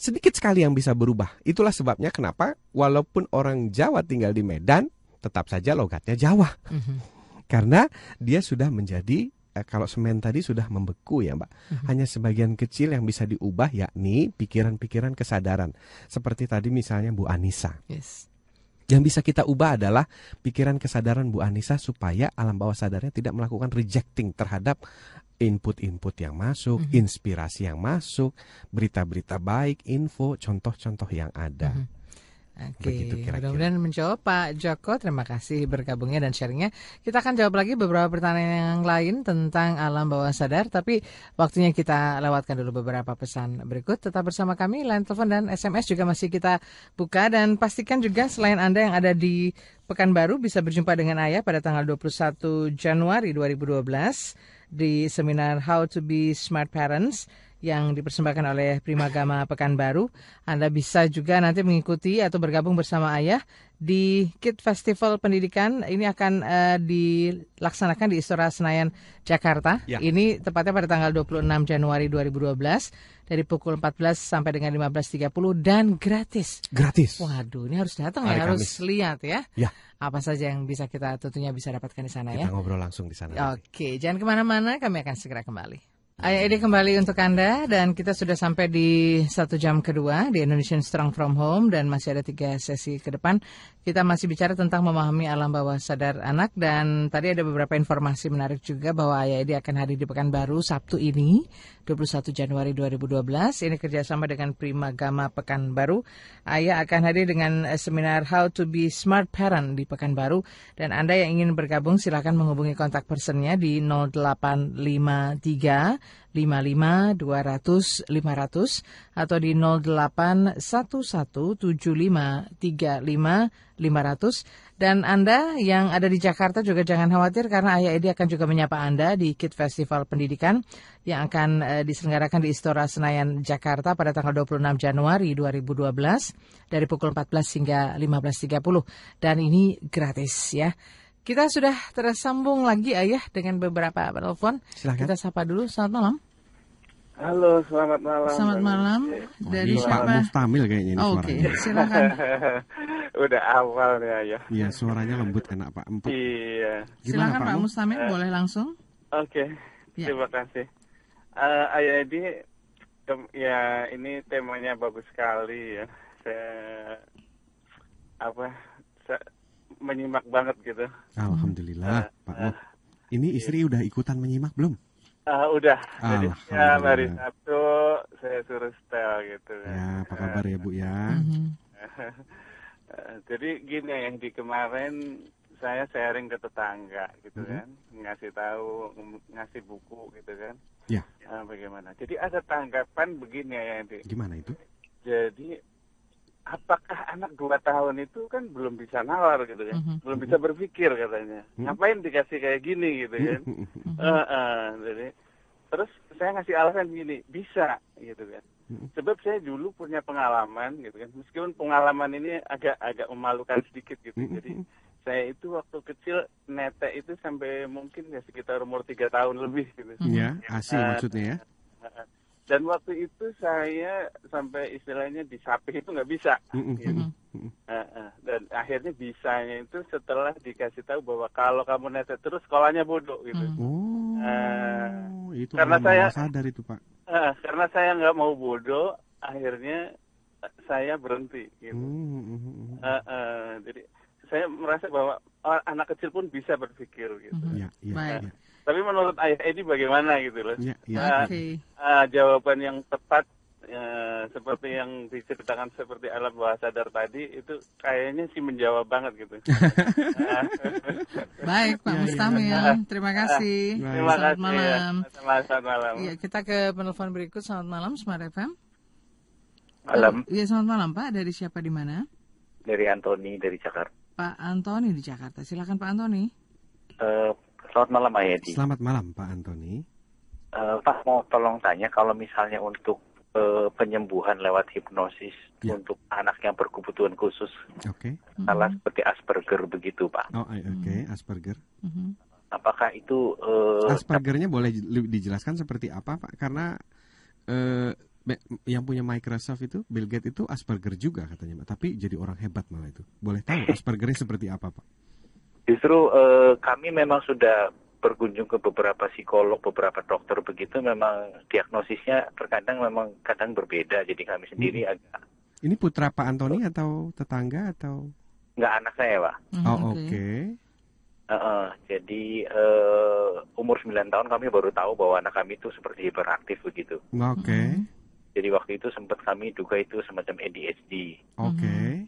sedikit sekali yang bisa berubah. Itulah sebabnya kenapa walaupun orang Jawa tinggal di Medan, tetap saja logatnya Jawa. Mm -hmm. Karena dia sudah menjadi eh, kalau semen tadi sudah membeku ya mbak. Mm -hmm. Hanya sebagian kecil yang bisa diubah yakni pikiran-pikiran kesadaran. Seperti tadi misalnya Bu Anissa. Yes. Yang bisa kita ubah adalah pikiran kesadaran Bu Anissa supaya alam bawah sadarnya tidak melakukan rejecting terhadap input-input yang masuk, mm -hmm. inspirasi yang masuk, berita-berita baik, info, contoh-contoh yang ada. Mm -hmm. Oke, mudah-mudahan menjawab Pak Joko. Terima kasih bergabungnya dan sharingnya. Kita akan jawab lagi beberapa pertanyaan yang lain tentang alam bawah sadar. Tapi waktunya kita lewatkan dulu beberapa pesan berikut. Tetap bersama kami, line telepon dan SMS juga masih kita buka. Dan pastikan juga selain Anda yang ada di Pekanbaru bisa berjumpa dengan Ayah pada tanggal 21 Januari 2012 di seminar How to be Smart Parents yang dipersembahkan oleh Primagama Pekanbaru. Anda bisa juga nanti mengikuti atau bergabung bersama Ayah di Kid Festival Pendidikan. Ini akan uh, dilaksanakan di Istora Senayan, Jakarta. Ya. Ini tepatnya pada tanggal 26 Januari 2012 dari pukul 14 sampai dengan 15.30 dan gratis. Gratis. Waduh, ini harus datang ya, harus lihat ya. Ya. Apa saja yang bisa kita tentunya bisa dapatkan di sana kita ya. Kita ngobrol langsung di sana. Oke, jangan ke mana-mana, kami akan segera kembali. Ayah ini kembali untuk Anda dan kita sudah sampai di satu jam kedua di Indonesian Strong From Home dan masih ada tiga sesi ke depan. Kita masih bicara tentang memahami alam bawah sadar anak dan tadi ada beberapa informasi menarik juga bahwa Ayah ini akan hadir di Pekanbaru Sabtu ini 21 Januari 2012. Ini kerjasama dengan Prima Gama Pekanbaru. Ayah akan hadir dengan seminar How to be Smart Parent di Pekanbaru dan Anda yang ingin bergabung silakan menghubungi kontak personnya di 0853 55 200 500 atau di 08 500 dan Anda yang ada di Jakarta juga jangan khawatir karena Ayah Edi akan juga menyapa Anda di Kit Festival Pendidikan yang akan uh, diselenggarakan di Istora Senayan Jakarta pada tanggal 26 Januari 2012 dari pukul 14 hingga 15.30 dan ini gratis ya. Kita sudah tersambung lagi ayah dengan beberapa telepon. Silakan. Kita sapa dulu. Selamat malam. Halo, selamat malam. Selamat malam. Dari Pak siapa? Pak Mustamil kayaknya ini oh, Oke, okay. silakan. Udah awal nih ayah. Iya, suaranya lembut enak Pak. Empuk. Iya. Gimana, silakan Pak, Mustamil, uh, boleh langsung. Oke, okay. ya. terima kasih. Uh, ayah Edi, ya ini temanya bagus sekali ya. Saya apa? Saya, menyimak banget gitu. Alhamdulillah, uh, Pak Uh, Ini istri uh, udah ikutan menyimak belum? Uh, udah. Jadi ya hari Sabtu saya suruh setel gitu. Ya, apa kabar ya Bu ya? Jadi gini yang di kemarin saya sharing ke tetangga gitu kan, ngasih tahu, ngasih buku gitu kan. Ya. Uh, bagaimana? Jadi ada tanggapan begini ya Andi. Gimana itu? Jadi apakah anak dua tahun itu kan belum bisa nalar gitu kan, mm-hmm. belum bisa berpikir katanya. Mm-hmm. Ngapain dikasih kayak gini gitu kan? Mm-hmm. Uh, uh, jadi terus saya ngasih alasan gini, bisa gitu kan. Sebab saya dulu punya pengalaman gitu kan, meskipun pengalaman ini agak agak memalukan sedikit gitu. Jadi saya itu waktu kecil netek itu sampai mungkin ya sekitar umur tiga tahun lebih gitu. Iya, asing uh, maksudnya ya. Dan waktu itu saya sampai istilahnya disapi itu nggak bisa. gitu. uh, uh. Dan akhirnya bisanya itu setelah dikasih tahu bahwa kalau kamu netek terus sekolahnya bodoh gitu. Oh, uh, itu karena saya sadar itu pak. Uh, karena saya nggak mau bodoh, akhirnya saya berhenti gitu. Mm, uh, uh, jadi saya merasa bahwa anak kecil pun bisa berpikir gitu. Mm-hmm. Ya, ya, nah, ya. Tapi menurut ayah Edi bagaimana gitu loh? Ya, ya, uh, okay. uh, jawaban yang tepat uh, seperti yang diceritakan seperti alat bawah sadar tadi itu kayaknya sih menjawab banget gitu. Baik Pak Mustamil, terima kasih. Baik. Terima selamat kasih. malam. Ya. Selamat malam. Iya, kita ke penelpon berikut. Selamat malam, Smart FM. Malam. Iya, selamat malam Pak. Dari siapa di mana? Dari Antoni dari Jakarta. Pak Antoni di Jakarta. Silakan Pak Antoni. Uh, selamat malam Pak Yedi. Selamat malam Pak Antoni. Uh, Pak mau tolong tanya kalau misalnya untuk uh, penyembuhan lewat hipnosis Ya. untuk anak yang berkebutuhan khusus, Oke. salah seperti Asperger begitu Pak. Oh, oke, Asperger. Mhm. Apakah itu uh, Aspergernya boleh di- dijelaskan seperti apa Pak? Karena eh, be- yang punya Microsoft itu Bill Gates itu Asperger juga katanya, Pak. Tapi jadi orang hebat malah itu. Boleh tahu Aspergernya seperti apa Pak? Justru uh, kami memang sudah berkunjung ke beberapa psikolog, beberapa dokter begitu memang diagnosisnya terkadang memang kadang berbeda. Jadi kami sendiri agak Ini putra Pak Antoni atau tetangga atau? nggak anak saya Pak. Mhm, Oh oke. oke. Uh, uh, jadi uh, umur 9 tahun kami baru tahu bahwa anak kami itu seperti hiperaktif begitu. Oke. Jadi waktu itu sempat kami duga itu semacam ADHD. Oke.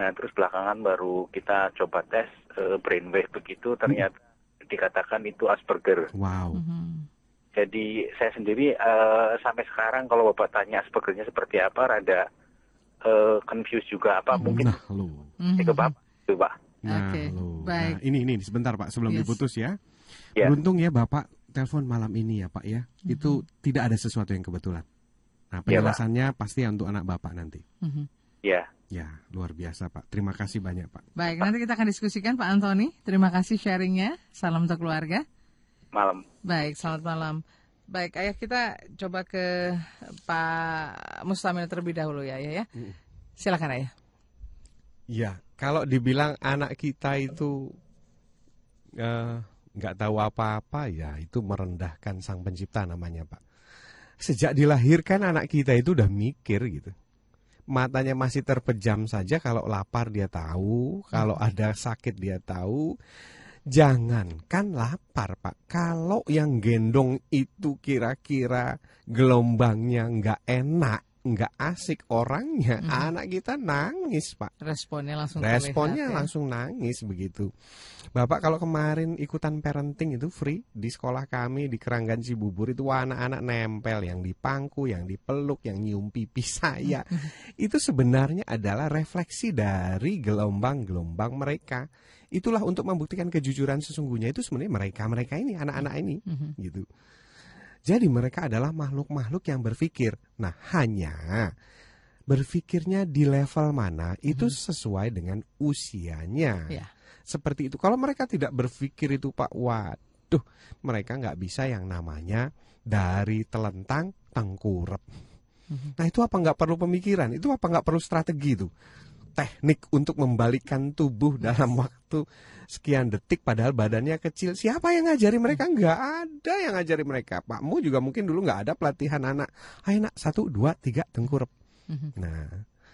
Nah terus belakangan baru kita coba tes uh, brainwave begitu ternyata dikatakan itu Asperger. Wow. Mhm. Jadi saya sendiri uh, sampai sekarang kalau bapak tanya Aspergernya seperti apa rada uh, confused juga apa mungkin Nah, lo. saya ke bapak itu pak. Nah, Oke, lo. baik. Nah, ini ini sebentar Pak sebelum Yes. diputus ya. Ya. Beruntung ya Bapak telepon malam ini ya Pak ya. Itu tidak ada sesuatu yang kebetulan. Nah, Pak. penjelasannya pasti untuk anak Bapak nanti. Mhm. Ya. Ya, luar biasa Pak. Terima kasih banyak Pak. Baik, nanti kita akan diskusikan Pak Antoni. Terima kasih sharingnya. Salam untuk keluarga. Malam. Baik, selamat malam. Baik, ayah kita coba ke Pak Mustamil terlebih dahulu ya, ya. ya. Silakan ayah. Ya, kalau dibilang anak kita itu eh, nggak tahu apa-apa ya itu merendahkan sang pencipta namanya Pak. Sejak dilahirkan anak kita itu udah mikir gitu. Matanya masih terpejam saja kalau lapar dia tahu, kalau ada sakit dia tahu. Jangankan lapar Pak, kalau yang gendong itu kira-kira gelombangnya nggak enak, nggak asik orangnya, anak kita nangis Pak. Responnya langsung Responnya terlihat, ya. langsung nangis begitu. Bapak kalau kemarin ikutan parenting itu free di sekolah kami di Keranggan Cibubur itu anak-anak nempel yang dipangku, yang dipeluk, yang nyium pipi saya. itu sebenarnya adalah refleksi dari gelombang-gelombang mereka. Itulah untuk membuktikan kejujuran sesungguhnya itu sebenarnya mereka-mereka ini, anak-anak ini Mhm. gitu. Jadi mereka adalah makhluk-makhluk yang berpikir. Nah, hanya berpikirnya di level mana itu sesuai dengan usianya. Ya. Seperti itu. Kalau mereka tidak berpikir itu Pak, waduh, mereka nggak bisa yang namanya dari telentang tengkurep. Nah itu apa nggak perlu pemikiran? Itu apa nggak perlu strategi itu? Teknik untuk membalikkan tubuh dalam waktu sekian detik padahal badannya kecil. Siapa yang ngajari mereka? Nggak ada yang ngajari mereka. Pakmu juga mungkin dulu nggak ada pelatihan anak. Ayo nak, satu, dua, tiga, tengkurep. Mhm. Nah,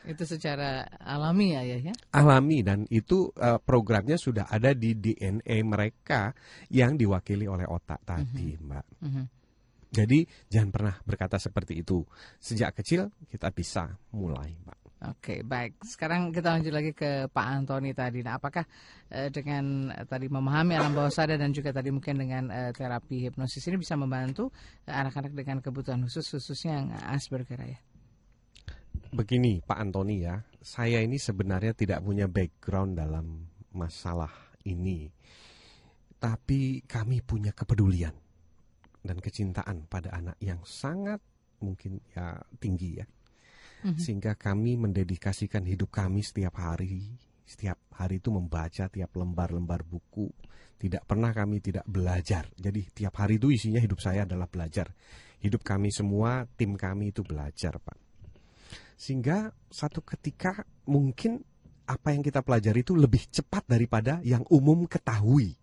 Itu secara alami ya, ya, ya. alami dan itu eh, programnya sudah ada di DNA mereka yang diwakili oleh otak tadi, Mbak. Mhm. Jadi jangan pernah berkata seperti itu. Sejak kecil kita bisa mulai, Pak. Oke, baik. Sekarang kita lanjut lagi ke Pak Antoni tadi. Nah, apakah eh, dengan eh, tadi memahami alam bawah sadar dan juga tadi mungkin dengan eh, terapi hipnosis ini bisa membantu eh, anak-anak dengan kebutuhan khusus khususnya yang Asperger ya? Begini, Pak Antoni ya, saya ini sebenarnya tidak punya background dalam masalah ini. Tapi kami punya kepedulian dan kecintaan pada anak yang sangat mungkin ya tinggi ya hmm Sehingga kami mendedikasikan hidup kami setiap hari, setiap hari itu membaca tiap lembar-lembar buku. Tidak pernah kami tidak belajar. Jadi tiap hari itu isinya hidup saya adalah belajar. Hidup kami semua, tim kami itu belajar, Pak. Sehingga satu ketika mungkin apa yang kita pelajari itu lebih cepat daripada yang umum ketahui.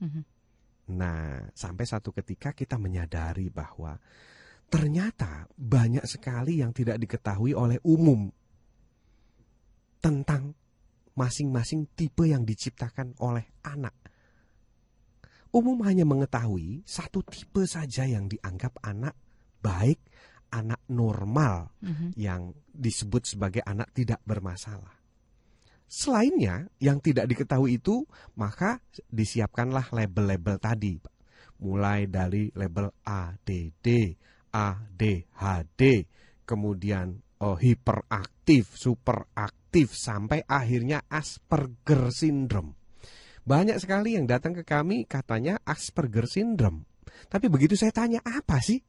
Mm-hmm. Nah, sampai satu ketika kita menyadari bahwa ternyata banyak sekali yang tidak diketahui oleh umum tentang masing-masing tipe yang diciptakan oleh anak. Umum hanya mengetahui satu tipe saja yang dianggap anak baik, anak normal mm-hmm. yang disebut sebagai anak tidak bermasalah. Selainnya yang tidak diketahui itu, maka disiapkanlah label-label tadi, mulai dari label ADD, ADHD, kemudian oh, hiperaktif, superaktif, sampai akhirnya Asperger syndrome. Banyak sekali yang datang ke kami katanya Asperger syndrome. Tapi begitu saya tanya apa sih?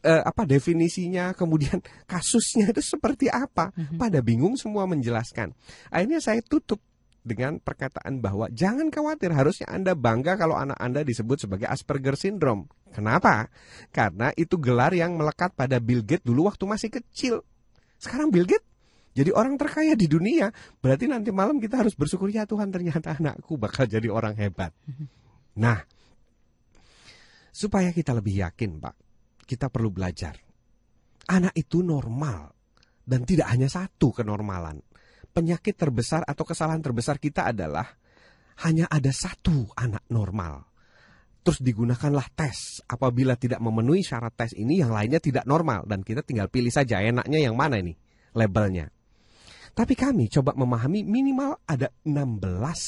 E, apa definisinya, kemudian kasusnya itu seperti apa? Mhm. Pada bingung semua menjelaskan. Akhirnya saya tutup dengan perkataan bahwa jangan khawatir harusnya Anda bangga kalau anak Anda disebut sebagai Asperger syndrome. Kenapa? Karena itu gelar yang melekat pada Bill Gates dulu waktu masih kecil. Sekarang Bill Gates jadi orang terkaya di dunia. Berarti nanti malam kita harus bersyukur ya Tuhan ternyata anakku bakal jadi orang hebat. Nah, supaya kita lebih yakin Pak, kita perlu belajar. Anak itu normal dan tidak hanya satu kenormalan penyakit terbesar atau kesalahan terbesar kita adalah hanya ada satu anak normal. Terus digunakanlah tes. Apabila tidak memenuhi syarat tes ini, yang lainnya tidak normal. Dan kita tinggal pilih saja enaknya yang mana ini labelnya. Tapi kami coba memahami minimal ada 16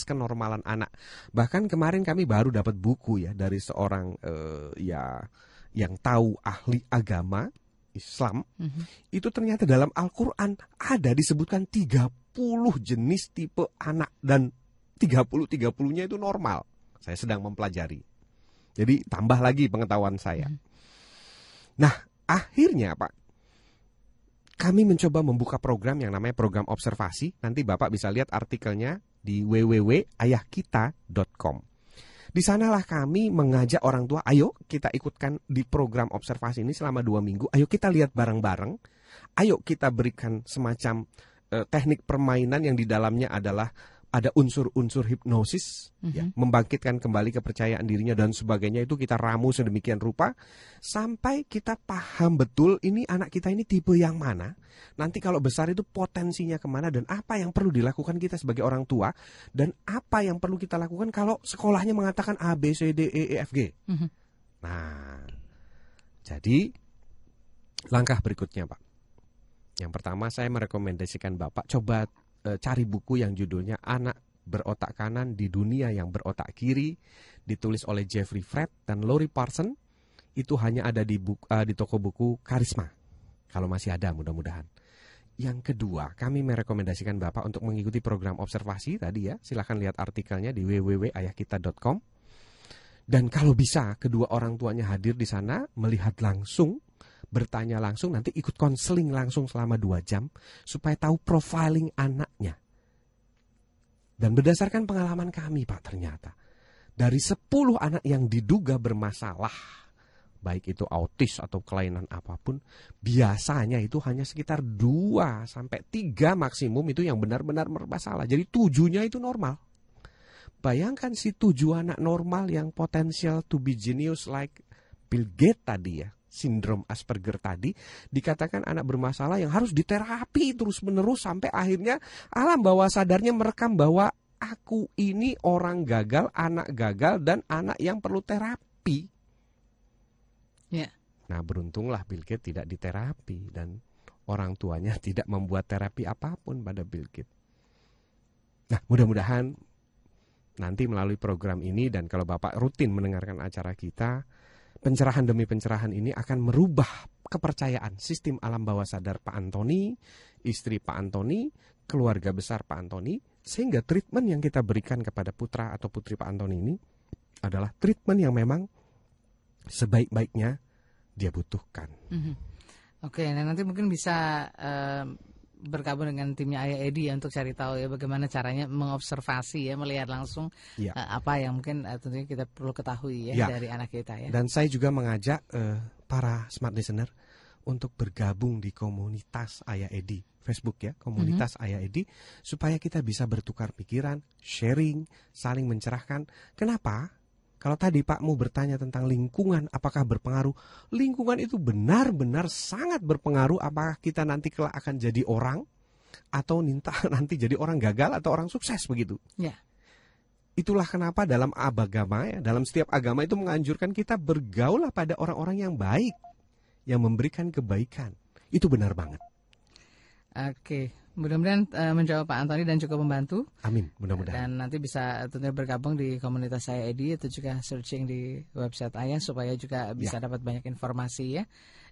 kenormalan anak. Bahkan kemarin kami baru dapat buku ya dari seorang uh, ya yang tahu ahli agama Islam. Mm -hmm. Itu ternyata dalam Al-Qur'an ada disebutkan 30 jenis tipe anak dan 30-30-nya itu normal. Saya sedang mempelajari. Jadi tambah lagi pengetahuan saya. Hmm. Nah, akhirnya Pak, kami mencoba membuka program yang namanya program observasi. Nanti Bapak bisa lihat artikelnya di www.ayahkita.com. Di sanalah kami mengajak orang tua, ayo kita ikutkan di program observasi ini selama dua minggu. Ayo kita lihat bareng-bareng. Ayo kita berikan semacam eh, teknik permainan yang di dalamnya adalah ada unsur-unsur hipnosis mm-hmm. ya, membangkitkan kembali kepercayaan dirinya dan sebagainya itu kita ramu sedemikian rupa sampai kita paham betul ini anak kita ini tipe yang mana nanti kalau besar itu potensinya ke mana dan apa yang perlu dilakukan kita sebagai orang tua dan apa yang perlu kita lakukan kalau sekolahnya mengatakan A B C D E E F G mm-hmm. nah jadi langkah berikutnya pak yang pertama saya merekomendasikan Bapak coba e, cari buku yang judulnya Anak Berotak Kanan di Dunia yang Berotak Kiri ditulis oleh Jeffrey Fred dan Lori Parson. Itu hanya ada di buku, e, di toko buku Karisma. Kalau masih ada mudah-mudahan. Yang kedua, kami merekomendasikan Bapak untuk mengikuti program observasi tadi ya. Silahkan lihat artikelnya di www.ayahkita.com. Dan kalau bisa, kedua orang tuanya hadir di sana, melihat langsung bertanya langsung, nanti ikut konseling langsung selama dua jam supaya tahu profiling anaknya. Dan berdasarkan pengalaman kami Pak ternyata dari 10 anak yang diduga bermasalah baik itu autis atau kelainan apa pun biasanya itu hanya sekitar 2 sampai 3 maksimum itu yang benar-benar bermasalah. Jadi tujuhnya itu normal. Bayangkan si tujuh anak normal yang potensial to be genius like Bill Gates tadi ya sindrom Asperger tadi dikatakan anak bermasalah yang harus diterapi terus-menerus sampai akhirnya alam bawah sadarnya merekam bahwa aku ini orang gagal, anak gagal dan anak yang perlu terapi. Nah, beruntunglah Bill Gates tidak diterapi dan orang tuanya tidak membuat terapi apa pun pada Bill Gates. Nah, mudah-mudahan nanti melalui program ini dan kalau Bapak rutin mendengarkan acara kita, pencerahan demi pencerahan ini akan merubah kepercayaan sistem alam bawah sadar Pak Antoni, istri Pak Antoni, keluarga besar Pak Antoni, sehingga treatment yang kita berikan kepada putra atau putri Pak Antoni ini adalah treatment yang memang sebaik-baiknya dia butuhkan. Mm -hmm. Oke, nah nanti mungkin bisa uh, bergabung dengan timnya Ayah Edi ya untuk cari tahu ya bagaimana caranya mengobservasi ya melihat langsung ya. uh, apa yang mungkin uh, tentunya kita perlu ketahui ya, ya dari anak kita ya. Dan saya juga mengajak uh, para smart listener untuk bergabung di komunitas Ayah Edi Facebook ya komunitas mm -hmm. Ayah Edi supaya kita bisa bertukar pikiran, sharing, saling mencerahkan. Kenapa? Kalau tadi Pak mau bertanya tentang lingkungan, apakah berpengaruh? Lingkungan itu benar-benar sangat berpengaruh apakah kita nanti kelak akan jadi orang atau ninta nanti jadi orang gagal atau orang sukses begitu. Ya. Itulah kenapa dalam agama ya, dalam setiap agama itu menganjurkan kita bergaul pada orang-orang yang baik, yang memberikan kebaikan. Itu benar banget. Oke, Mudah-mudahan uh, menjawab Pak Antoni dan juga membantu. Amin, mudah-mudahan. Dan nanti bisa tentunya bergabung di komunitas saya Edi atau juga searching di website Ayah supaya juga bisa ya. dapat banyak informasi ya.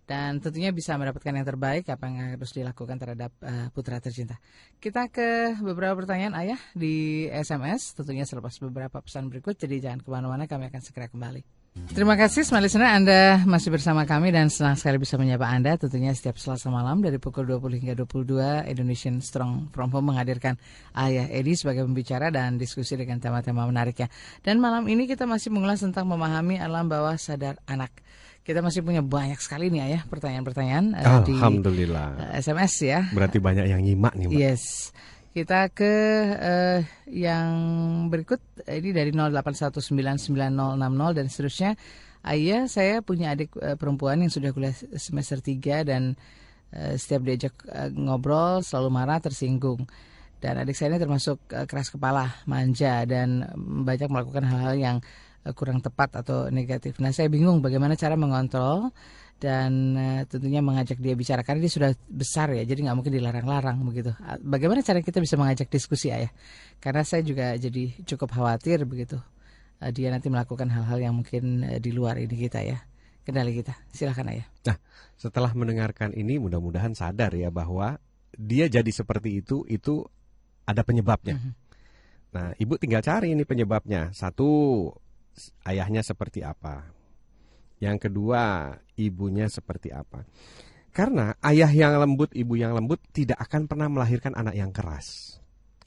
Dan tentunya bisa mendapatkan yang terbaik apa yang harus dilakukan terhadap uh, putra tercinta. Kita ke beberapa pertanyaan Ayah di SMS tentunya selepas beberapa pesan berikut. Jadi jangan ke mana-mana kami akan segera kembali. Terima kasih smart listener Anda masih bersama kami dan senang sekali bisa menyapa Anda tentunya setiap Selasa malam dari pukul 20 hingga 22 Indonesian Strong From Home menghadirkan Ayah Edi sebagai pembicara dan diskusi dengan tema-tema menariknya. Dan malam ini kita masih mengulas tentang memahami alam bawah sadar anak. Kita masih punya banyak sekali nih ayah pertanyaan-pertanyaan uh, Alhamdulillah. di uh, SMS ya. Berarti banyak yang nyimak nih. Mbak. Yes. Kita ke uh, yang berikut ini dari 08199060 dan seterusnya. Ayah, saya punya adik uh, perempuan yang sudah kuliah semester 3 dan uh, setiap diajak uh, ngobrol selalu marah, tersinggung. Dan adik saya ini termasuk uh, keras kepala, manja dan banyak melakukan hal-hal yang uh, kurang tepat atau negatif. Nah, saya bingung bagaimana cara mengontrol dan uh, tentunya mengajak dia bicara karena dia sudah besar ya jadi nggak mungkin dilarang-larang begitu. Bagaimana cara kita bisa mengajak diskusi ayah? Karena saya juga jadi cukup khawatir begitu uh, dia nanti melakukan hal-hal yang mungkin uh, di luar ini kita ya. Kendali kita. Silahkan ayah. Nah setelah mendengarkan ini mudah-mudahan sadar ya bahwa dia jadi seperti itu itu ada penyebabnya. Mm -hmm. nah ibu tinggal cari ini penyebabnya. Satu ayahnya seperti apa yang kedua, ibunya seperti apa. Karena ayah yang lembut, ibu yang lembut tidak akan pernah melahirkan anak yang keras.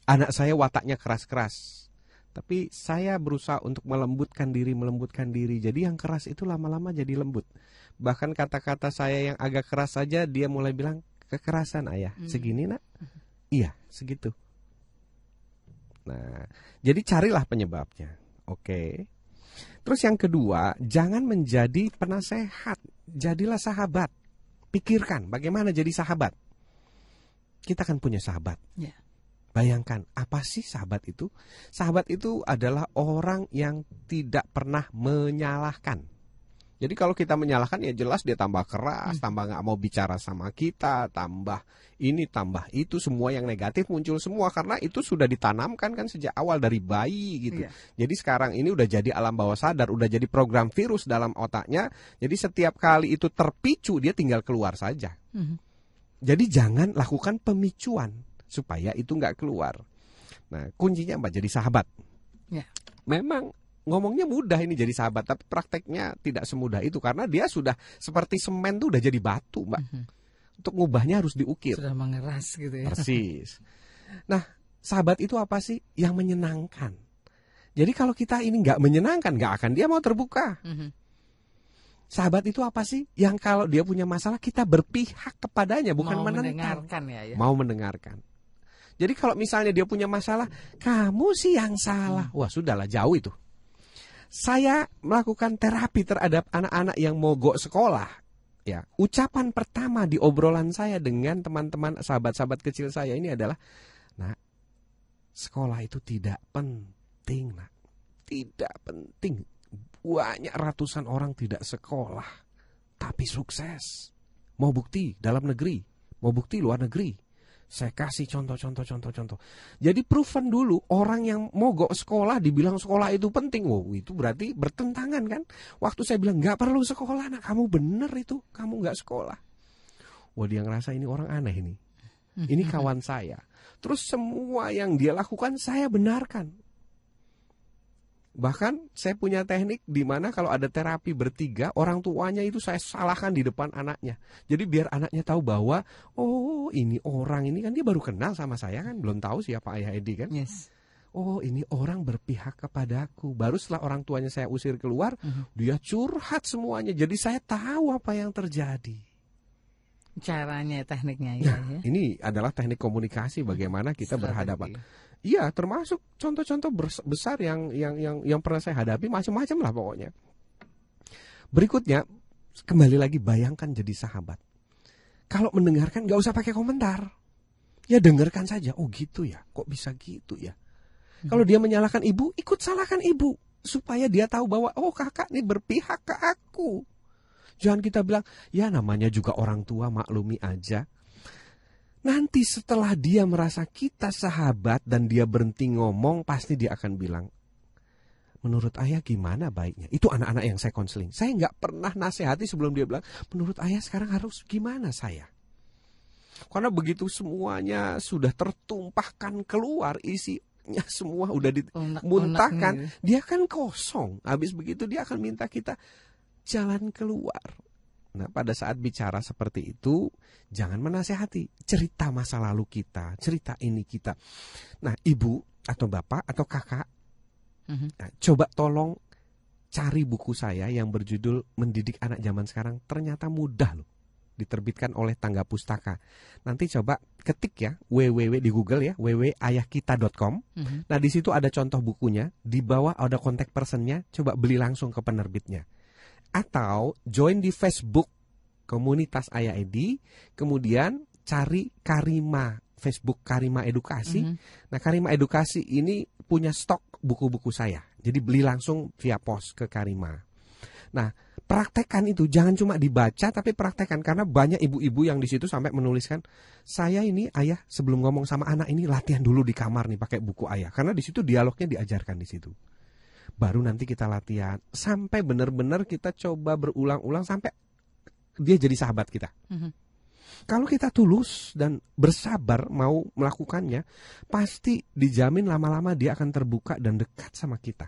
Anak saya wataknya keras-keras. Tapi saya berusaha untuk melembutkan diri, melembutkan diri. Jadi yang keras itu lama-lama jadi lembut. Bahkan kata-kata saya yang agak keras saja dia mulai bilang kekerasan ayah. Hmm. Segini nak? Hmm. Iya, segitu. Nah, jadi carilah penyebabnya. Oke. Terus yang kedua, jangan menjadi penasehat, jadilah sahabat. Pikirkan bagaimana jadi sahabat. Kita kan punya sahabat. Yeah. Bayangkan apa sih sahabat itu? Sahabat itu adalah orang yang tidak pernah menyalahkan. Jadi kalau kita menyalahkan ya jelas dia tambah keras, hmm. tambah nggak mau bicara sama kita, tambah ini, tambah itu, semua yang negatif muncul semua karena itu sudah ditanamkan kan sejak awal dari bayi gitu. Iya. Jadi sekarang ini udah jadi alam bawah sadar, udah jadi program virus dalam otaknya. Jadi setiap kali itu terpicu dia tinggal keluar saja. Hmm. Jadi jangan lakukan pemicuan supaya itu nggak keluar. Nah kuncinya apa? Jadi sahabat. Ya. Memang ngomongnya mudah ini jadi sahabat, tapi prakteknya tidak semudah itu karena dia sudah seperti semen tuh udah jadi batu, Mbak. Mm -hmm. Untuk ngubahnya harus diukir. Sudah mengeras gitu ya. Persis. Nah, sahabat itu apa sih? Yang menyenangkan. Jadi kalau kita ini nggak menyenangkan, nggak akan dia mau terbuka. Mm -hmm. Sahabat itu apa sih? Yang kalau dia punya masalah kita berpihak kepadanya, bukan mau mendengarkan ya, ya. Mau mendengarkan. Jadi kalau misalnya dia punya masalah, kamu sih yang salah. Hmm. Wah, sudahlah jauh itu saya melakukan terapi terhadap anak-anak yang mogok sekolah. Ya, ucapan pertama di obrolan saya dengan teman-teman sahabat-sahabat kecil saya ini adalah, "Nak, sekolah itu tidak penting, Nak. Tidak penting. Banyak ratusan orang tidak sekolah. tapi sukses. Mau bukti dalam negeri, mau bukti luar negeri. Saya kasih contoh-contoh contoh-contoh. Jadi proven dulu orang yang mogok sekolah dibilang sekolah itu penting. Wow, itu berarti bertentangan kan? Waktu saya bilang nggak perlu sekolah, nah kamu bener itu, kamu nggak sekolah. Wah dia ngerasa ini orang aneh ini. Ini kawan saya. Terus semua yang dia lakukan saya benarkan. Bahkan saya punya teknik di mana kalau ada terapi bertiga, orang tuanya itu saya salahkan di depan anaknya. Jadi biar anaknya tahu bahwa oh ini orang ini kan dia baru kenal sama saya kan, belum tahu siapa ayah Edi kan. Yes. Oh ini orang berpihak kepadaku. Baru setelah orang tuanya saya usir keluar, uh -huh. dia curhat semuanya. Jadi saya tahu apa yang terjadi. Caranya, tekniknya ya. Nah, ya. Ini adalah teknik komunikasi bagaimana kita Strategi. berhadapan. Iya, termasuk contoh-contoh besar yang yang yang yang pernah saya hadapi macam-macam lah pokoknya. Berikutnya, kembali lagi bayangkan jadi sahabat. Kalau mendengarkan nggak usah pakai komentar. Ya dengarkan saja. Oh gitu ya, kok bisa gitu ya. Hmm. Kalau dia menyalahkan ibu, ikut salahkan ibu supaya dia tahu bahwa oh kakak ini berpihak ke aku. Jangan kita bilang, ya namanya juga orang tua maklumi aja. Nanti setelah dia merasa kita sahabat dan dia berhenti ngomong, pasti dia akan bilang, menurut ayah gimana baiknya? Itu anak-anak yang saya konseling. Saya nggak pernah nasihati sebelum dia bilang, menurut ayah sekarang harus gimana saya? Karena begitu semuanya sudah tertumpahkan keluar isinya semua udah dimuntahkan, dia kan kosong. Habis begitu dia akan minta kita jalan keluar. Nah, pada saat bicara seperti itu, jangan menasehati, cerita masa lalu kita, cerita ini kita. Nah, ibu atau bapak atau kakak, mm-hmm. nah, coba tolong cari buku saya yang berjudul Mendidik Anak Zaman Sekarang. Ternyata mudah loh, diterbitkan oleh Tangga Pustaka. Nanti coba ketik ya www di Google ya www.ayahkita.com. Mm-hmm. Nah, di situ ada contoh bukunya, di bawah ada kontak personnya, coba beli langsung ke penerbitnya atau join di Facebook komunitas Ayah Edi, kemudian cari Karima Facebook Karima Edukasi. Mm -hmm. Nah, Karima Edukasi ini punya stok buku-buku saya. Jadi beli langsung via pos ke Karima. Nah, praktekkan itu jangan cuma dibaca tapi praktekkan karena banyak ibu-ibu yang di situ sampai menuliskan saya ini ayah sebelum ngomong sama anak ini latihan dulu di kamar nih pakai buku ayah karena di situ dialognya diajarkan di situ baru nanti kita latihan sampai benar-benar kita coba berulang-ulang sampai dia jadi sahabat kita. Mm -hmm. Kalau kita tulus dan bersabar mau melakukannya, pasti dijamin lama-lama dia akan terbuka dan dekat sama kita.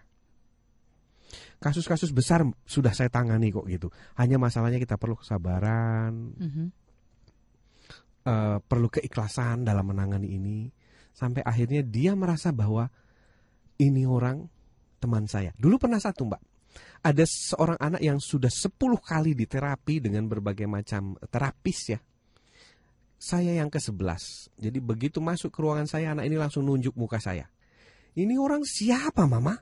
Kasus-kasus besar sudah saya tangani kok gitu. Hanya masalahnya kita perlu kesabaran, mm -hmm. uh, perlu keikhlasan dalam menangani ini, sampai akhirnya dia merasa bahwa ini orang teman saya. Dulu pernah satu mbak, ada seorang anak yang sudah 10 kali diterapi dengan berbagai macam terapis ya. Saya yang ke-11. Jadi begitu masuk ke ruangan saya, anak ini langsung nunjuk muka saya. Ini orang siapa mama?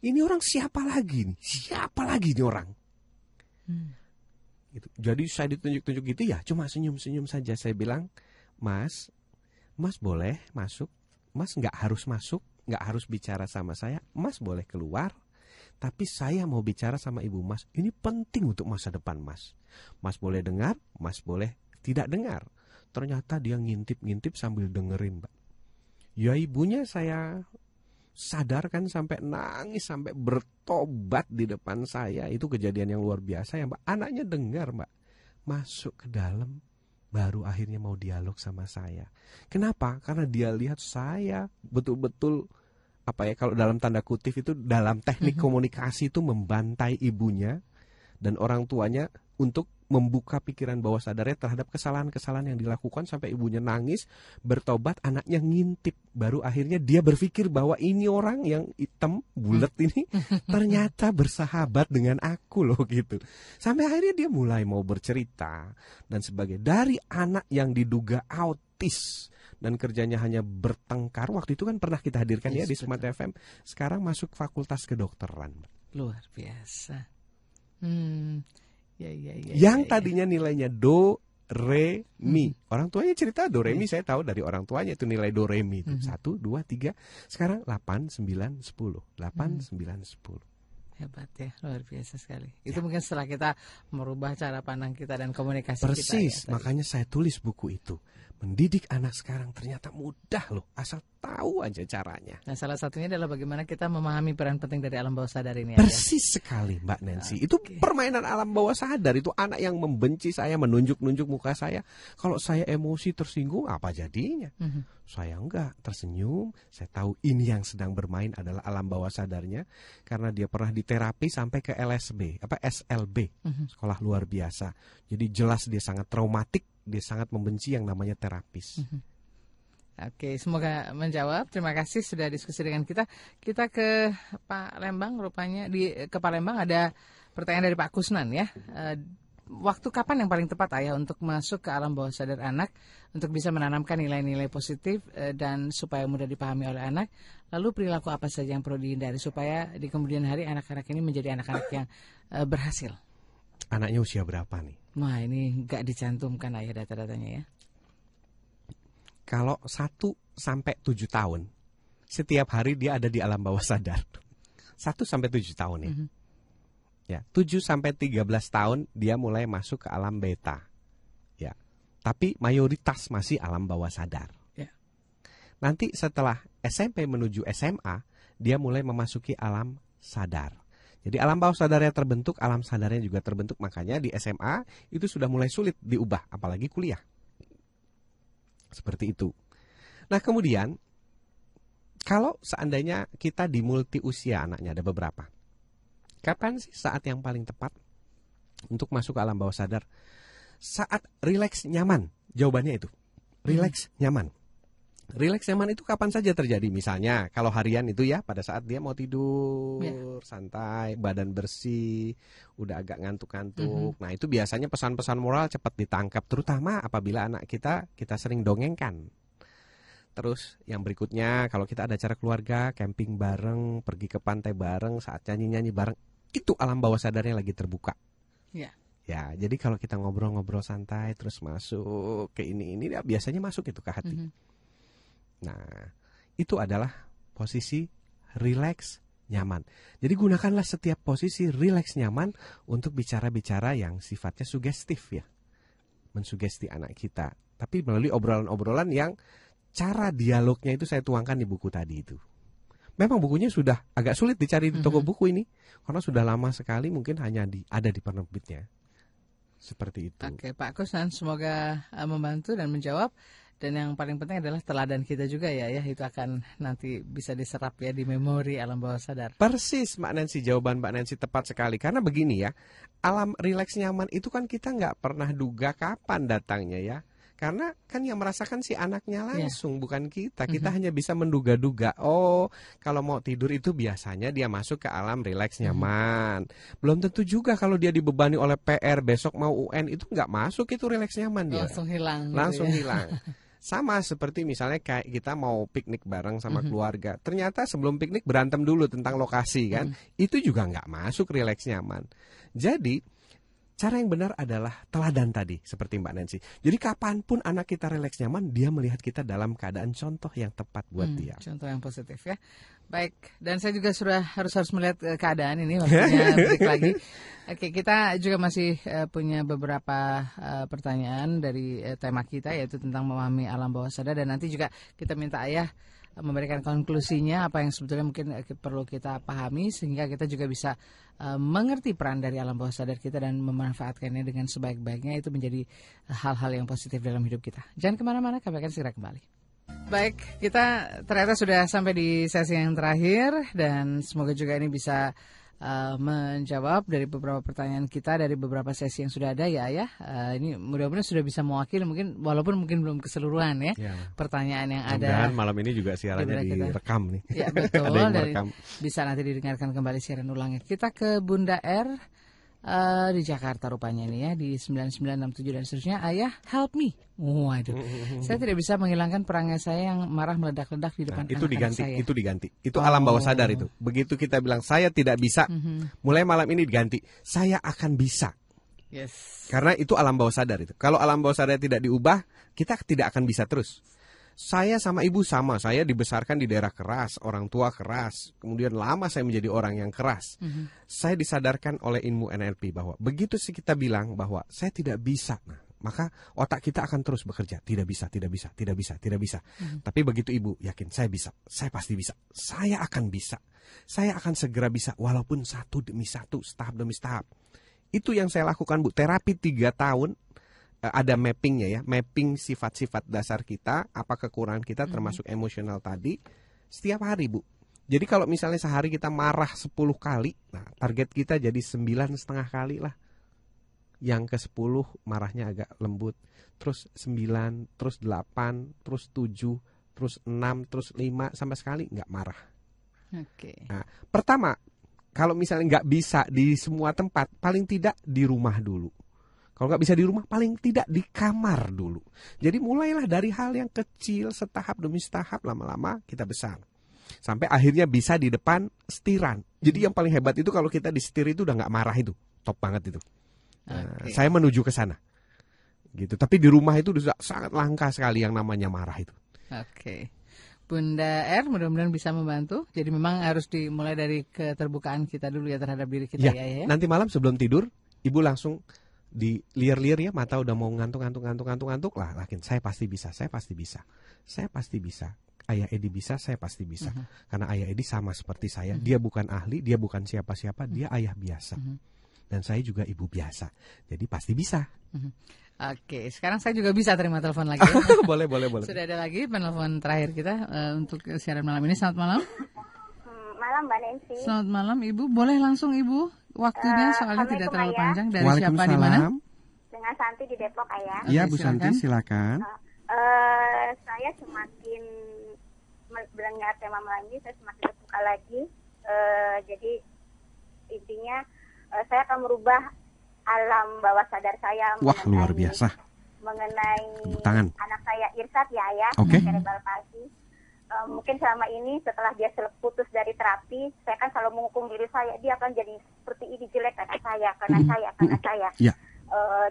Ini orang siapa lagi nih? Siapa lagi nih orang? Hmm. Gitu. Jadi saya ditunjuk-tunjuk gitu ya, cuma senyum-senyum saja. Saya bilang, Mas, Mas boleh masuk. Mas nggak harus masuk nggak harus bicara sama saya, Mas boleh keluar, tapi saya mau bicara sama ibu Mas. Ini penting untuk masa depan Mas. Mas boleh dengar, Mas boleh tidak dengar. Ternyata dia ngintip-ngintip sambil dengerin, Mbak. Ya ibunya saya sadarkan sampai nangis sampai bertobat di depan saya itu kejadian yang luar biasa ya mbak anaknya dengar mbak masuk ke dalam baru akhirnya mau dialog sama saya. Kenapa? Karena dia lihat saya betul-betul apa ya kalau dalam tanda kutip itu dalam teknik mm -hmm. komunikasi itu membantai ibunya dan orang tuanya untuk membuka pikiran bawah sadarnya terhadap kesalahan-kesalahan yang dilakukan sampai ibunya nangis, bertobat, anaknya ngintip. Baru akhirnya dia berpikir bahwa ini orang yang hitam, bulat ini ternyata bersahabat dengan aku loh gitu. Sampai akhirnya dia mulai mau bercerita dan sebagai dari anak yang diduga autis dan kerjanya hanya bertengkar. Waktu itu kan pernah kita hadirkan yes, ya di Smart FM. Sekarang masuk fakultas kedokteran. Luar biasa. Hmm. Ya, ya, ya, yang ya, ya. tadinya nilainya do re mi hmm. orang tuanya cerita do re mi ya. saya tahu dari orang tuanya itu nilai do re mi itu hmm. satu dua tiga sekarang delapan sembilan sepuluh delapan hmm. sembilan sepuluh Hebat ya, luar biasa sekali. Ya. Itu mungkin setelah kita merubah cara pandang kita dan komunikasi Persis, kita. Persis, ya, makanya saya tulis buku itu. Mendidik anak sekarang ternyata mudah loh, asal tahu aja caranya. Nah, salah satunya adalah bagaimana kita memahami peran penting dari alam bawah sadar ini. Persis ya? sekali, Mbak Nancy. Okay. Itu permainan alam bawah sadar. Itu anak yang membenci saya, menunjuk-nunjuk muka saya. Kalau saya emosi tersinggung, apa jadinya? Mm -hmm. Saya enggak, tersenyum. Saya tahu ini yang sedang bermain adalah alam bawah sadarnya, karena dia pernah diterapi sampai ke LSB, apa SLB, mm -hmm. sekolah luar biasa. Jadi jelas dia sangat traumatik dia sangat membenci yang namanya terapis. Mhm. Oke, semoga menjawab. Terima kasih sudah diskusi dengan kita. Kita ke Pak Lembang, rupanya di ke Pak Lembang ada pertanyaan dari Pak Kusnan ya. Eh, waktu kapan yang paling tepat ayah untuk masuk ke alam bawah sadar anak untuk bisa menanamkan nilai-nilai positif eh, dan supaya mudah dipahami oleh anak? Lalu perilaku apa saja yang perlu dihindari supaya di kemudian hari anak-anak ini menjadi anak-anak yang eh, berhasil? Anaknya usia berapa nih? Wah ini nggak dicantumkan ayah data-datanya ya. Kalau satu sampai tujuh tahun, setiap hari dia ada di alam bawah sadar. Satu sampai tujuh tahun ya. Mm -hmm. Ya, 7 sampai 13 tahun dia mulai masuk ke alam beta. Ya. Tapi mayoritas masih alam bawah sadar. Ya. Nanti setelah SMP menuju SMA, dia mulai memasuki alam sadar. Jadi alam bawah sadarnya terbentuk, alam sadarnya juga terbentuk. Makanya di SMA itu sudah mulai sulit diubah, apalagi kuliah. Seperti itu. Nah kemudian, kalau seandainya kita di multi usia anaknya ada beberapa. Kapan sih saat yang paling tepat untuk masuk ke alam bawah sadar? Saat rileks nyaman. Jawabannya itu. Rileks hmm. nyaman. Rileks nyaman itu kapan saja terjadi. Misalnya kalau harian itu ya pada saat dia mau tidur ya. santai, badan bersih, udah agak ngantuk-ngantuk. Mm -hmm. Nah itu biasanya pesan-pesan moral cepat ditangkap, terutama apabila anak kita kita sering dongengkan. Terus yang berikutnya kalau kita ada acara keluarga, camping bareng, pergi ke pantai bareng, saat nyanyi-nyanyi bareng, itu alam bawah sadarnya lagi terbuka. Ya. Ya, jadi kalau kita ngobrol-ngobrol santai terus masuk ke ini ini ya biasanya masuk itu ke hati. Mm -hmm. Nah, itu adalah posisi relax nyaman. Jadi gunakanlah setiap posisi relax nyaman untuk bicara-bicara yang sifatnya sugestif ya. Mensugesti anak kita. Tapi melalui obrolan-obrolan yang cara dialognya itu saya tuangkan di buku tadi itu. Memang bukunya sudah agak sulit dicari di toko -hmm. buku ini karena sudah lama sekali mungkin hanya di ada di penerbitnya. Seperti itu. Oke, Pak Kusnan semoga uh, membantu dan menjawab. Dan yang paling penting adalah teladan kita juga ya, ya itu akan nanti bisa diserap ya di memori alam bawah sadar. Persis, Mbak Nancy jawaban Mbak Nancy tepat sekali karena begini ya, alam rileks nyaman itu kan kita nggak pernah duga kapan datangnya ya. Karena kan yang merasakan si anaknya iya. langsung, yeah. bukan kita. Kita mm -hmm. hanya bisa menduga-duga. Oh, kalau mau tidur itu biasanya dia masuk ke alam rileks mhm. nyaman. Mm -hmm. Belum tentu juga kalau dia dibebani oleh PR besok mau UN itu nggak masuk itu rileks nyaman dia. Langsung hilang. Gitu langsung gitu ya. hilang. Sama seperti misalnya kayak kita mau piknik bareng sama mm -hmm. keluarga. Ternyata sebelum piknik berantem dulu tentang lokasi kan. Mm -hmm. Itu juga nggak masuk rileks nyaman. Jadi cara yang benar adalah teladan tadi seperti Mbak Nancy. Jadi kapan pun anak kita rileks nyaman, dia melihat kita dalam keadaan contoh yang tepat buat hmm, dia. Contoh yang positif ya. Baik, dan saya juga sudah harus harus melihat uh, keadaan ini maksudnya lagi. Oke, kita juga masih uh, punya beberapa uh, pertanyaan dari uh, tema kita yaitu tentang memahami alam bawah sadar dan nanti juga kita minta ayah memberikan konklusinya apa yang sebetulnya mungkin perlu kita pahami sehingga kita juga bisa uh, mengerti peran dari alam bawah sadar kita dan memanfaatkannya dengan sebaik-baiknya itu menjadi hal-hal yang positif dalam hidup kita. Jangan ke mana-mana, kami akan segera kembali. Baik, kita ternyata sudah sampai di sesi yang terakhir dan semoga juga ini bisa uh, menjawab dari beberapa pertanyaan kita dari beberapa sesi yang sudah ada ya ya. Uh, ini mudah-mudahan sudah bisa mewakili mungkin walaupun mungkin belum keseluruhan ya, ya. pertanyaan yang ada. malam ini juga siarannya direkam nih. Ya betul. dan bisa nanti didengarkan kembali siaran ulangnya. Kita ke Bunda R uh, di Jakarta rupanya ini ya di 9967 dan seterusnya ayah help me waduh saya tidak bisa menghilangkan perangai saya yang marah meledak-ledak di depan nah, itu diganti saya. itu diganti itu oh. alam bawah sadar itu begitu kita bilang saya tidak bisa mm -hmm. mulai malam ini diganti saya akan bisa Yes. Karena itu alam bawah sadar itu. Kalau alam bawah sadar tidak diubah, kita tidak akan bisa terus. Saya sama ibu sama, saya dibesarkan di daerah keras, orang tua keras, kemudian lama saya menjadi orang yang keras. Mm -hmm. Saya disadarkan oleh ilmu NLP bahwa begitu sih kita bilang bahwa saya tidak bisa, nah, maka otak kita akan terus bekerja. Tidak bisa, tidak bisa, tidak bisa, tidak bisa. Mm -hmm. Tapi begitu ibu yakin saya bisa, saya pasti bisa, saya akan bisa, saya akan segera bisa, walaupun satu demi satu, tahap demi tahap. Itu yang saya lakukan bu, terapi tiga tahun ada mappingnya ya, mapping sifat-sifat dasar kita, apa kekurangan kita mhm. termasuk mm -hmm. emosional tadi setiap hari bu. Jadi kalau misalnya sehari kita marah 10 kali, nah target kita jadi sembilan setengah kali lah. Yang ke 10 marahnya agak lembut, terus 9, terus 8, terus 7, terus 6, terus 5 sampai sekali nggak marah. Oke. Okay. Nah, pertama, kalau misalnya nggak bisa di semua tempat, paling tidak di rumah dulu. Kalau nggak bisa di rumah, paling tidak di kamar dulu. Jadi mulailah dari hal yang kecil, setahap demi setahap, lama-lama kita besar. Sampai akhirnya bisa di depan setiran. Jadi yang paling hebat itu kalau kita di setir itu udah nggak marah itu, top banget itu. Okay. saya menuju ke sana, gitu. Tapi di rumah itu sudah sangat langka sekali yang namanya marah itu. Oke. Okay. Bunda R mudah-mudahan bisa membantu. Jadi memang harus dimulai dari keterbukaan kita dulu ya terhadap diri kita ya. ya, ya. Nanti malam sebelum tidur, ibu langsung di liar-liar ya mata udah mau ngantuk ngantuk ngantuk ngantuk ngantuk lah lakin saya pasti bisa saya pasti bisa saya pasti bisa ayah Edi bisa saya pasti bisa uh mhm. -huh. karena ayah Edi sama seperti saya uh mhm. -huh. dia bukan ahli dia bukan siapa-siapa uh mhm. -huh. dia ayah biasa uh -huh. dan saya juga ibu biasa jadi pasti bisa uh -huh. Oke, sekarang saya juga bisa terima telepon lagi. Ya. boleh, boleh, boleh. Sudah ada lagi penelpon terakhir kita uh, untuk siaran malam ini. Selamat malam. Hmm, malam Mbak Nancy. Selamat malam Ibu. Boleh langsung Ibu waktunya uh, soalnya tidak terlalu ayah. panjang dari siapa di mana? Dengan Santi di Depok ayah. Iya Bu Santi silakan. Uh, uh, saya semakin mendengar tema ini saya semakin terbuka lagi. Uh, jadi intinya uh, saya akan merubah alam bawah sadar saya. Wah luar biasa. Mengenai tangan. anak saya Irsat ya ayah. Oke. Okay. Cerebral palsy uh, mungkin selama ini setelah dia putus dari terapi, saya kan selalu menghukum diri saya, dia akan jadi seperti ini jelek karena saya, karena mm-hmm. saya, karena mm-hmm. saya. Yeah. Uh,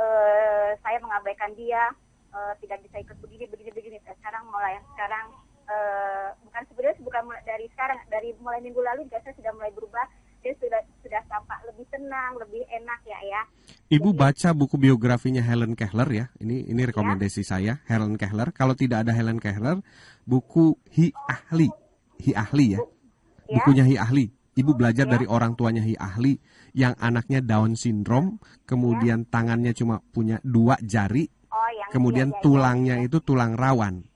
uh, saya mengabaikan dia, uh, tidak bisa ikut begini, begini, begini. Sekarang mulai sekarang uh, bukan sebenarnya bukan mulai dari sekarang, dari mulai minggu lalu juga saya sudah mulai berubah dia sudah sudah tampak lebih tenang, lebih enak ya ya. Ibu Jadi, baca buku biografinya Helen Keller ya. Ini ini rekomendasi ya. saya Helen Keller. Kalau tidak ada Helen Keller, buku Hi Ahli. Hi Ahli ya. ya. Bukunya Hi Ahli. Ibu belajar ya. dari orang tuanya Hi Ahli yang anaknya Down syndrome, kemudian ya. tangannya cuma punya dua jari, oh, yang kemudian iya, iya, tulangnya iya. itu tulang rawan.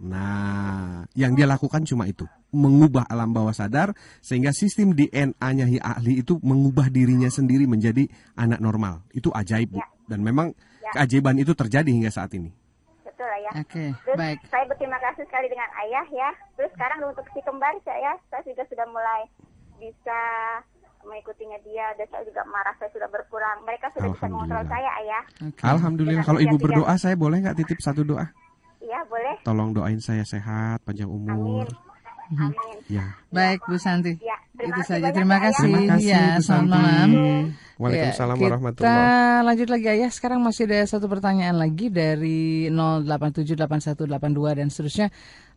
Ya. Nah, yang dia lakukan cuma itu mengubah alam bawah sadar sehingga sistem DNA-nya ahli itu mengubah dirinya sendiri menjadi anak normal. Itu ajaib, ya. Dan memang ya. keajaiban itu terjadi hingga saat ini. Betul ya. Oke, okay, baik. Saya berterima kasih sekali dengan ayah ya. Terus sekarang untuk si kembar saya, saya juga sudah mulai bisa mengikutinya dia dan saya juga marah saya sudah berkurang. Mereka sudah bisa mengontrol saya ayah. Okay. Alhamdulillah. Kalau ibu berdoa saya boleh nggak titip satu doa? Iya boleh. Tolong doain saya sehat, panjang umur. Amin. Amin. Ya. Baik Bu Santi. Ya, itu saja. Terima kasih. Terima kasih. Ya, selamat malam. Waalaikumsalam ya, warahmatullahi Kita lanjut lagi ya. Sekarang masih ada satu pertanyaan lagi dari 0878182 dan seterusnya.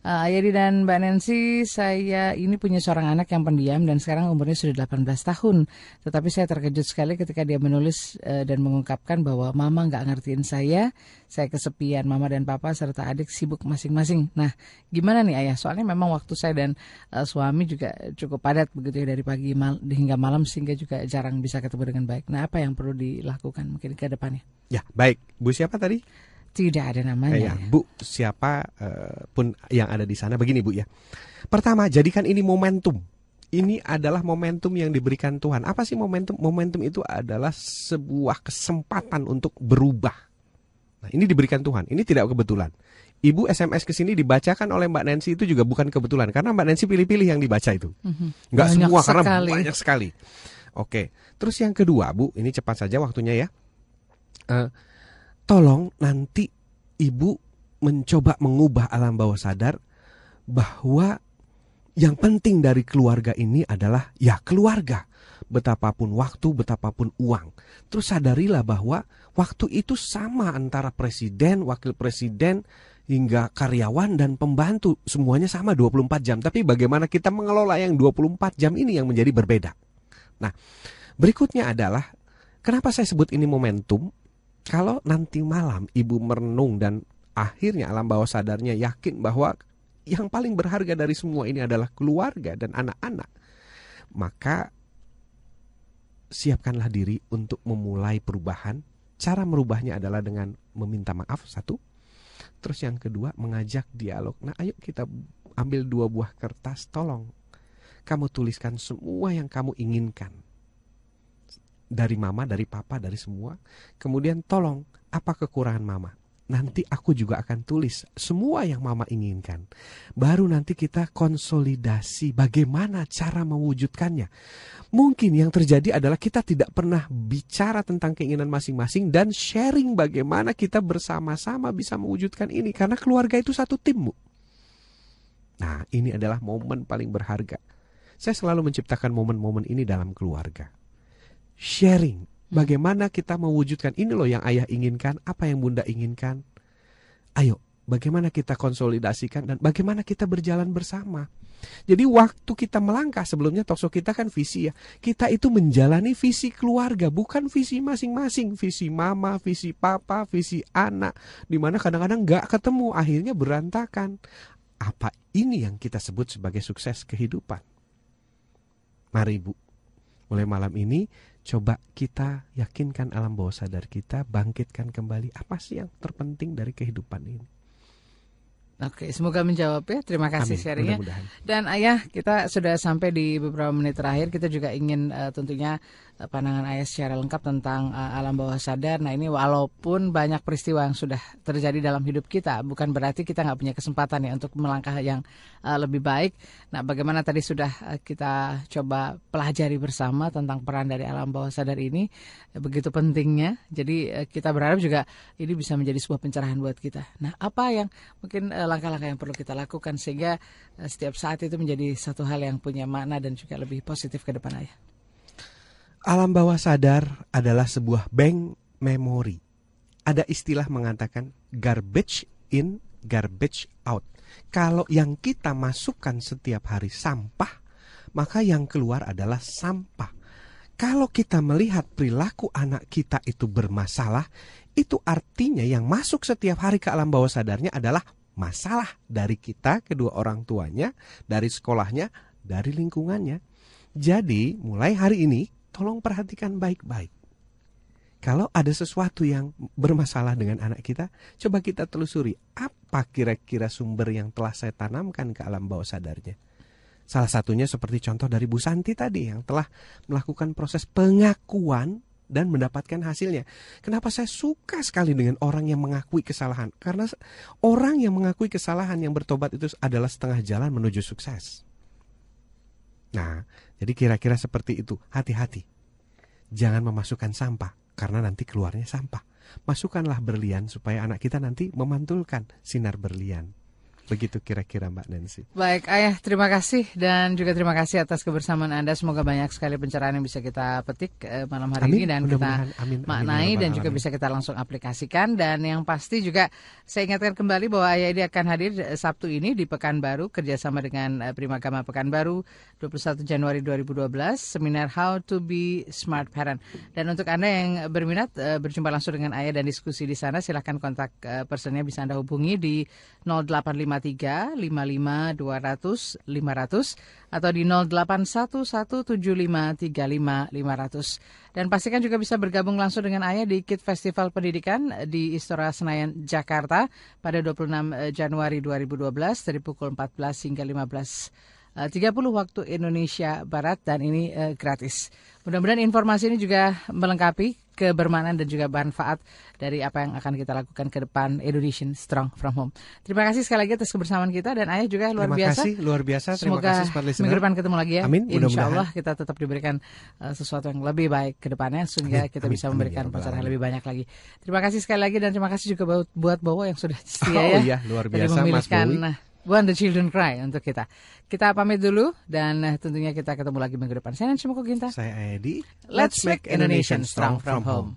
Uh, Ayadi dan Mbak Nancy, saya ini punya seorang anak yang pendiam dan sekarang umurnya sudah 18 tahun. Tetapi saya terkejut sekali ketika dia menulis uh, dan mengungkapkan bahwa mama nggak ngertiin saya, saya kesepian, mama dan papa serta adik sibuk masing-masing. Nah, gimana nih ayah? Soalnya memang waktu saya dan uh, suami juga cukup padat begitu ya dari pagi mal hingga malam sehingga juga jarang bisa ketemu dengan baik. Nah, apa yang perlu dilakukan mungkin ke depannya? Ya, baik. Bu siapa tadi? Tidak ada namanya. Ya, Bu, siapa uh, pun yang ada di sana begini Bu ya. Pertama, jadikan ini momentum. Ini adalah momentum yang diberikan Tuhan. Apa sih momentum? Momentum itu adalah sebuah kesempatan untuk berubah. Nah, ini diberikan Tuhan. Ini tidak kebetulan. Ibu SMS ke sini dibacakan oleh Mbak Nancy itu juga bukan kebetulan karena Mbak Nancy pilih-pilih yang dibaca itu. Mm-hmm. Nggak banyak semua sekali. karena banyak sekali. Oke. Terus yang kedua, Bu, ini cepat saja waktunya ya. Uh, tolong nanti ibu mencoba mengubah alam bawah sadar bahwa yang penting dari keluarga ini adalah ya keluarga. Betapapun waktu, betapapun uang. Terus sadarilah bahwa waktu itu sama antara presiden, wakil presiden, hingga karyawan dan pembantu semuanya sama 24 jam. Tapi bagaimana kita mengelola yang 24 jam ini yang menjadi berbeda. Nah, berikutnya adalah kenapa saya sebut ini momentum? Kalau nanti malam ibu merenung dan akhirnya alam bawah sadarnya yakin bahwa yang paling berharga dari semua ini adalah keluarga dan anak-anak, maka siapkanlah diri untuk memulai perubahan. Cara merubahnya adalah dengan meminta maaf satu, Terus yang kedua mengajak dialog. Nah ayo kita ambil dua buah kertas, tolong kamu tuliskan semua yang kamu inginkan. Dari mama, dari papa, dari semua. Kemudian tolong apa kekurangan mama nanti aku juga akan tulis semua yang mama inginkan. Baru nanti kita konsolidasi bagaimana cara mewujudkannya. Mungkin yang terjadi adalah kita tidak pernah bicara tentang keinginan masing-masing dan sharing bagaimana kita bersama-sama bisa mewujudkan ini. Karena keluarga itu satu tim, Nah, ini adalah momen paling berharga. Saya selalu menciptakan momen-momen ini dalam keluarga. Sharing, Bagaimana kita mewujudkan ini loh yang ayah inginkan, apa yang bunda inginkan. Ayo, bagaimana kita konsolidasikan dan bagaimana kita berjalan bersama. Jadi waktu kita melangkah sebelumnya tokso kita kan visi ya. Kita itu menjalani visi keluarga, bukan visi masing-masing. Visi mama, visi papa, visi anak. Di mana kadang-kadang nggak ketemu, akhirnya berantakan. Apa ini yang kita sebut sebagai sukses kehidupan? Mari Bu, mulai malam ini Coba kita yakinkan alam bawah sadar kita, bangkitkan kembali apa sih yang terpenting dari kehidupan ini. Oke, semoga menjawab ya. Terima kasih Amin. sharingnya. Dan ayah, kita sudah sampai di beberapa menit terakhir. Kita juga ingin uh, tentunya pandangan ayah secara lengkap tentang uh, alam bawah sadar. Nah ini walaupun banyak peristiwa yang sudah terjadi dalam hidup kita, bukan berarti kita nggak punya kesempatan ya untuk melangkah yang uh, lebih baik. Nah bagaimana tadi sudah uh, kita coba pelajari bersama tentang peran dari alam bawah sadar ini, begitu pentingnya. Jadi uh, kita berharap juga ini bisa menjadi sebuah pencerahan buat kita. Nah apa yang mungkin langkah-langkah uh, yang perlu kita lakukan sehingga uh, setiap saat itu menjadi satu hal yang punya makna dan juga lebih positif ke depan ayah. Alam bawah sadar adalah sebuah bank memori. Ada istilah mengatakan garbage in, garbage out. Kalau yang kita masukkan setiap hari sampah, maka yang keluar adalah sampah. Kalau kita melihat perilaku anak kita itu bermasalah, itu artinya yang masuk setiap hari ke alam bawah sadarnya adalah masalah dari kita, kedua orang tuanya, dari sekolahnya, dari lingkungannya. Jadi, mulai hari ini tolong perhatikan baik-baik. Kalau ada sesuatu yang bermasalah dengan anak kita, coba kita telusuri apa kira-kira sumber yang telah saya tanamkan ke alam bawah sadarnya. Salah satunya seperti contoh dari Bu Santi tadi yang telah melakukan proses pengakuan dan mendapatkan hasilnya. Kenapa saya suka sekali dengan orang yang mengakui kesalahan? Karena orang yang mengakui kesalahan yang bertobat itu adalah setengah jalan menuju sukses. Nah, jadi kira-kira seperti itu. Hati-hati. Jangan memasukkan sampah karena nanti keluarnya sampah. Masukkanlah berlian supaya anak kita nanti memantulkan sinar berlian. Begitu kira-kira Mbak Nancy. Baik, Ayah, terima kasih dan juga terima kasih atas kebersamaan Anda. Semoga banyak sekali pencerahan yang bisa kita petik eh, malam hari amin, ini dan kita amin, maknai amin, dan juga bisa kita langsung aplikasikan. Dan yang pasti juga saya ingatkan kembali bahwa Ayah ini akan hadir eh, Sabtu ini di Pekanbaru kerjasama dengan eh, Primagama Pekanbaru 21 Januari 2012 seminar How to Be Smart Parent. Dan untuk Anda yang berminat eh, berjumpa langsung dengan Ayah dan diskusi di sana, silahkan kontak eh, personnya bisa Anda hubungi di 085 053 55 200 500 atau di 08117535 500. Dan pastikan juga bisa bergabung langsung dengan Ayah di Kit Festival Pendidikan di Istora Senayan, Jakarta pada 26 Januari 2012 dari pukul 14 hingga 15 30 waktu Indonesia Barat dan ini uh, gratis. Mudah-mudahan informasi ini juga melengkapi kebermanan dan juga manfaat dari apa yang akan kita lakukan ke depan Indonesian Strong from Home. Terima kasih sekali lagi atas kebersamaan kita dan Ayah juga luar terima biasa. Terima kasih luar biasa. Terima Semoga kasih minggu depan ketemu lagi ya. Amin. Insya Allah kita tetap diberikan uh, sesuatu yang lebih baik ke depannya sehingga amin, kita amin, bisa memberikan ya, lebih banyak lagi. Terima kasih sekali lagi dan terima kasih juga buat, Bowo yang sudah setia oh, ya. iya, luar biasa Mas Bowi. When the Children Cry untuk kita. Kita pamit dulu dan uh, tentunya kita ketemu lagi minggu depan. Saya Nancy Ginta. Saya Edi. Let's make Indonesian strong from home.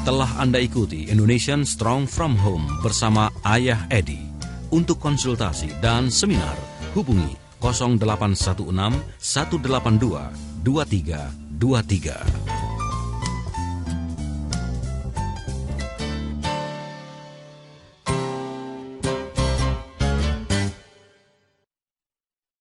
Telah Anda ikuti Indonesian Strong From Home bersama Ayah Edi. Untuk konsultasi dan seminar, hubungi 0816 182 2323.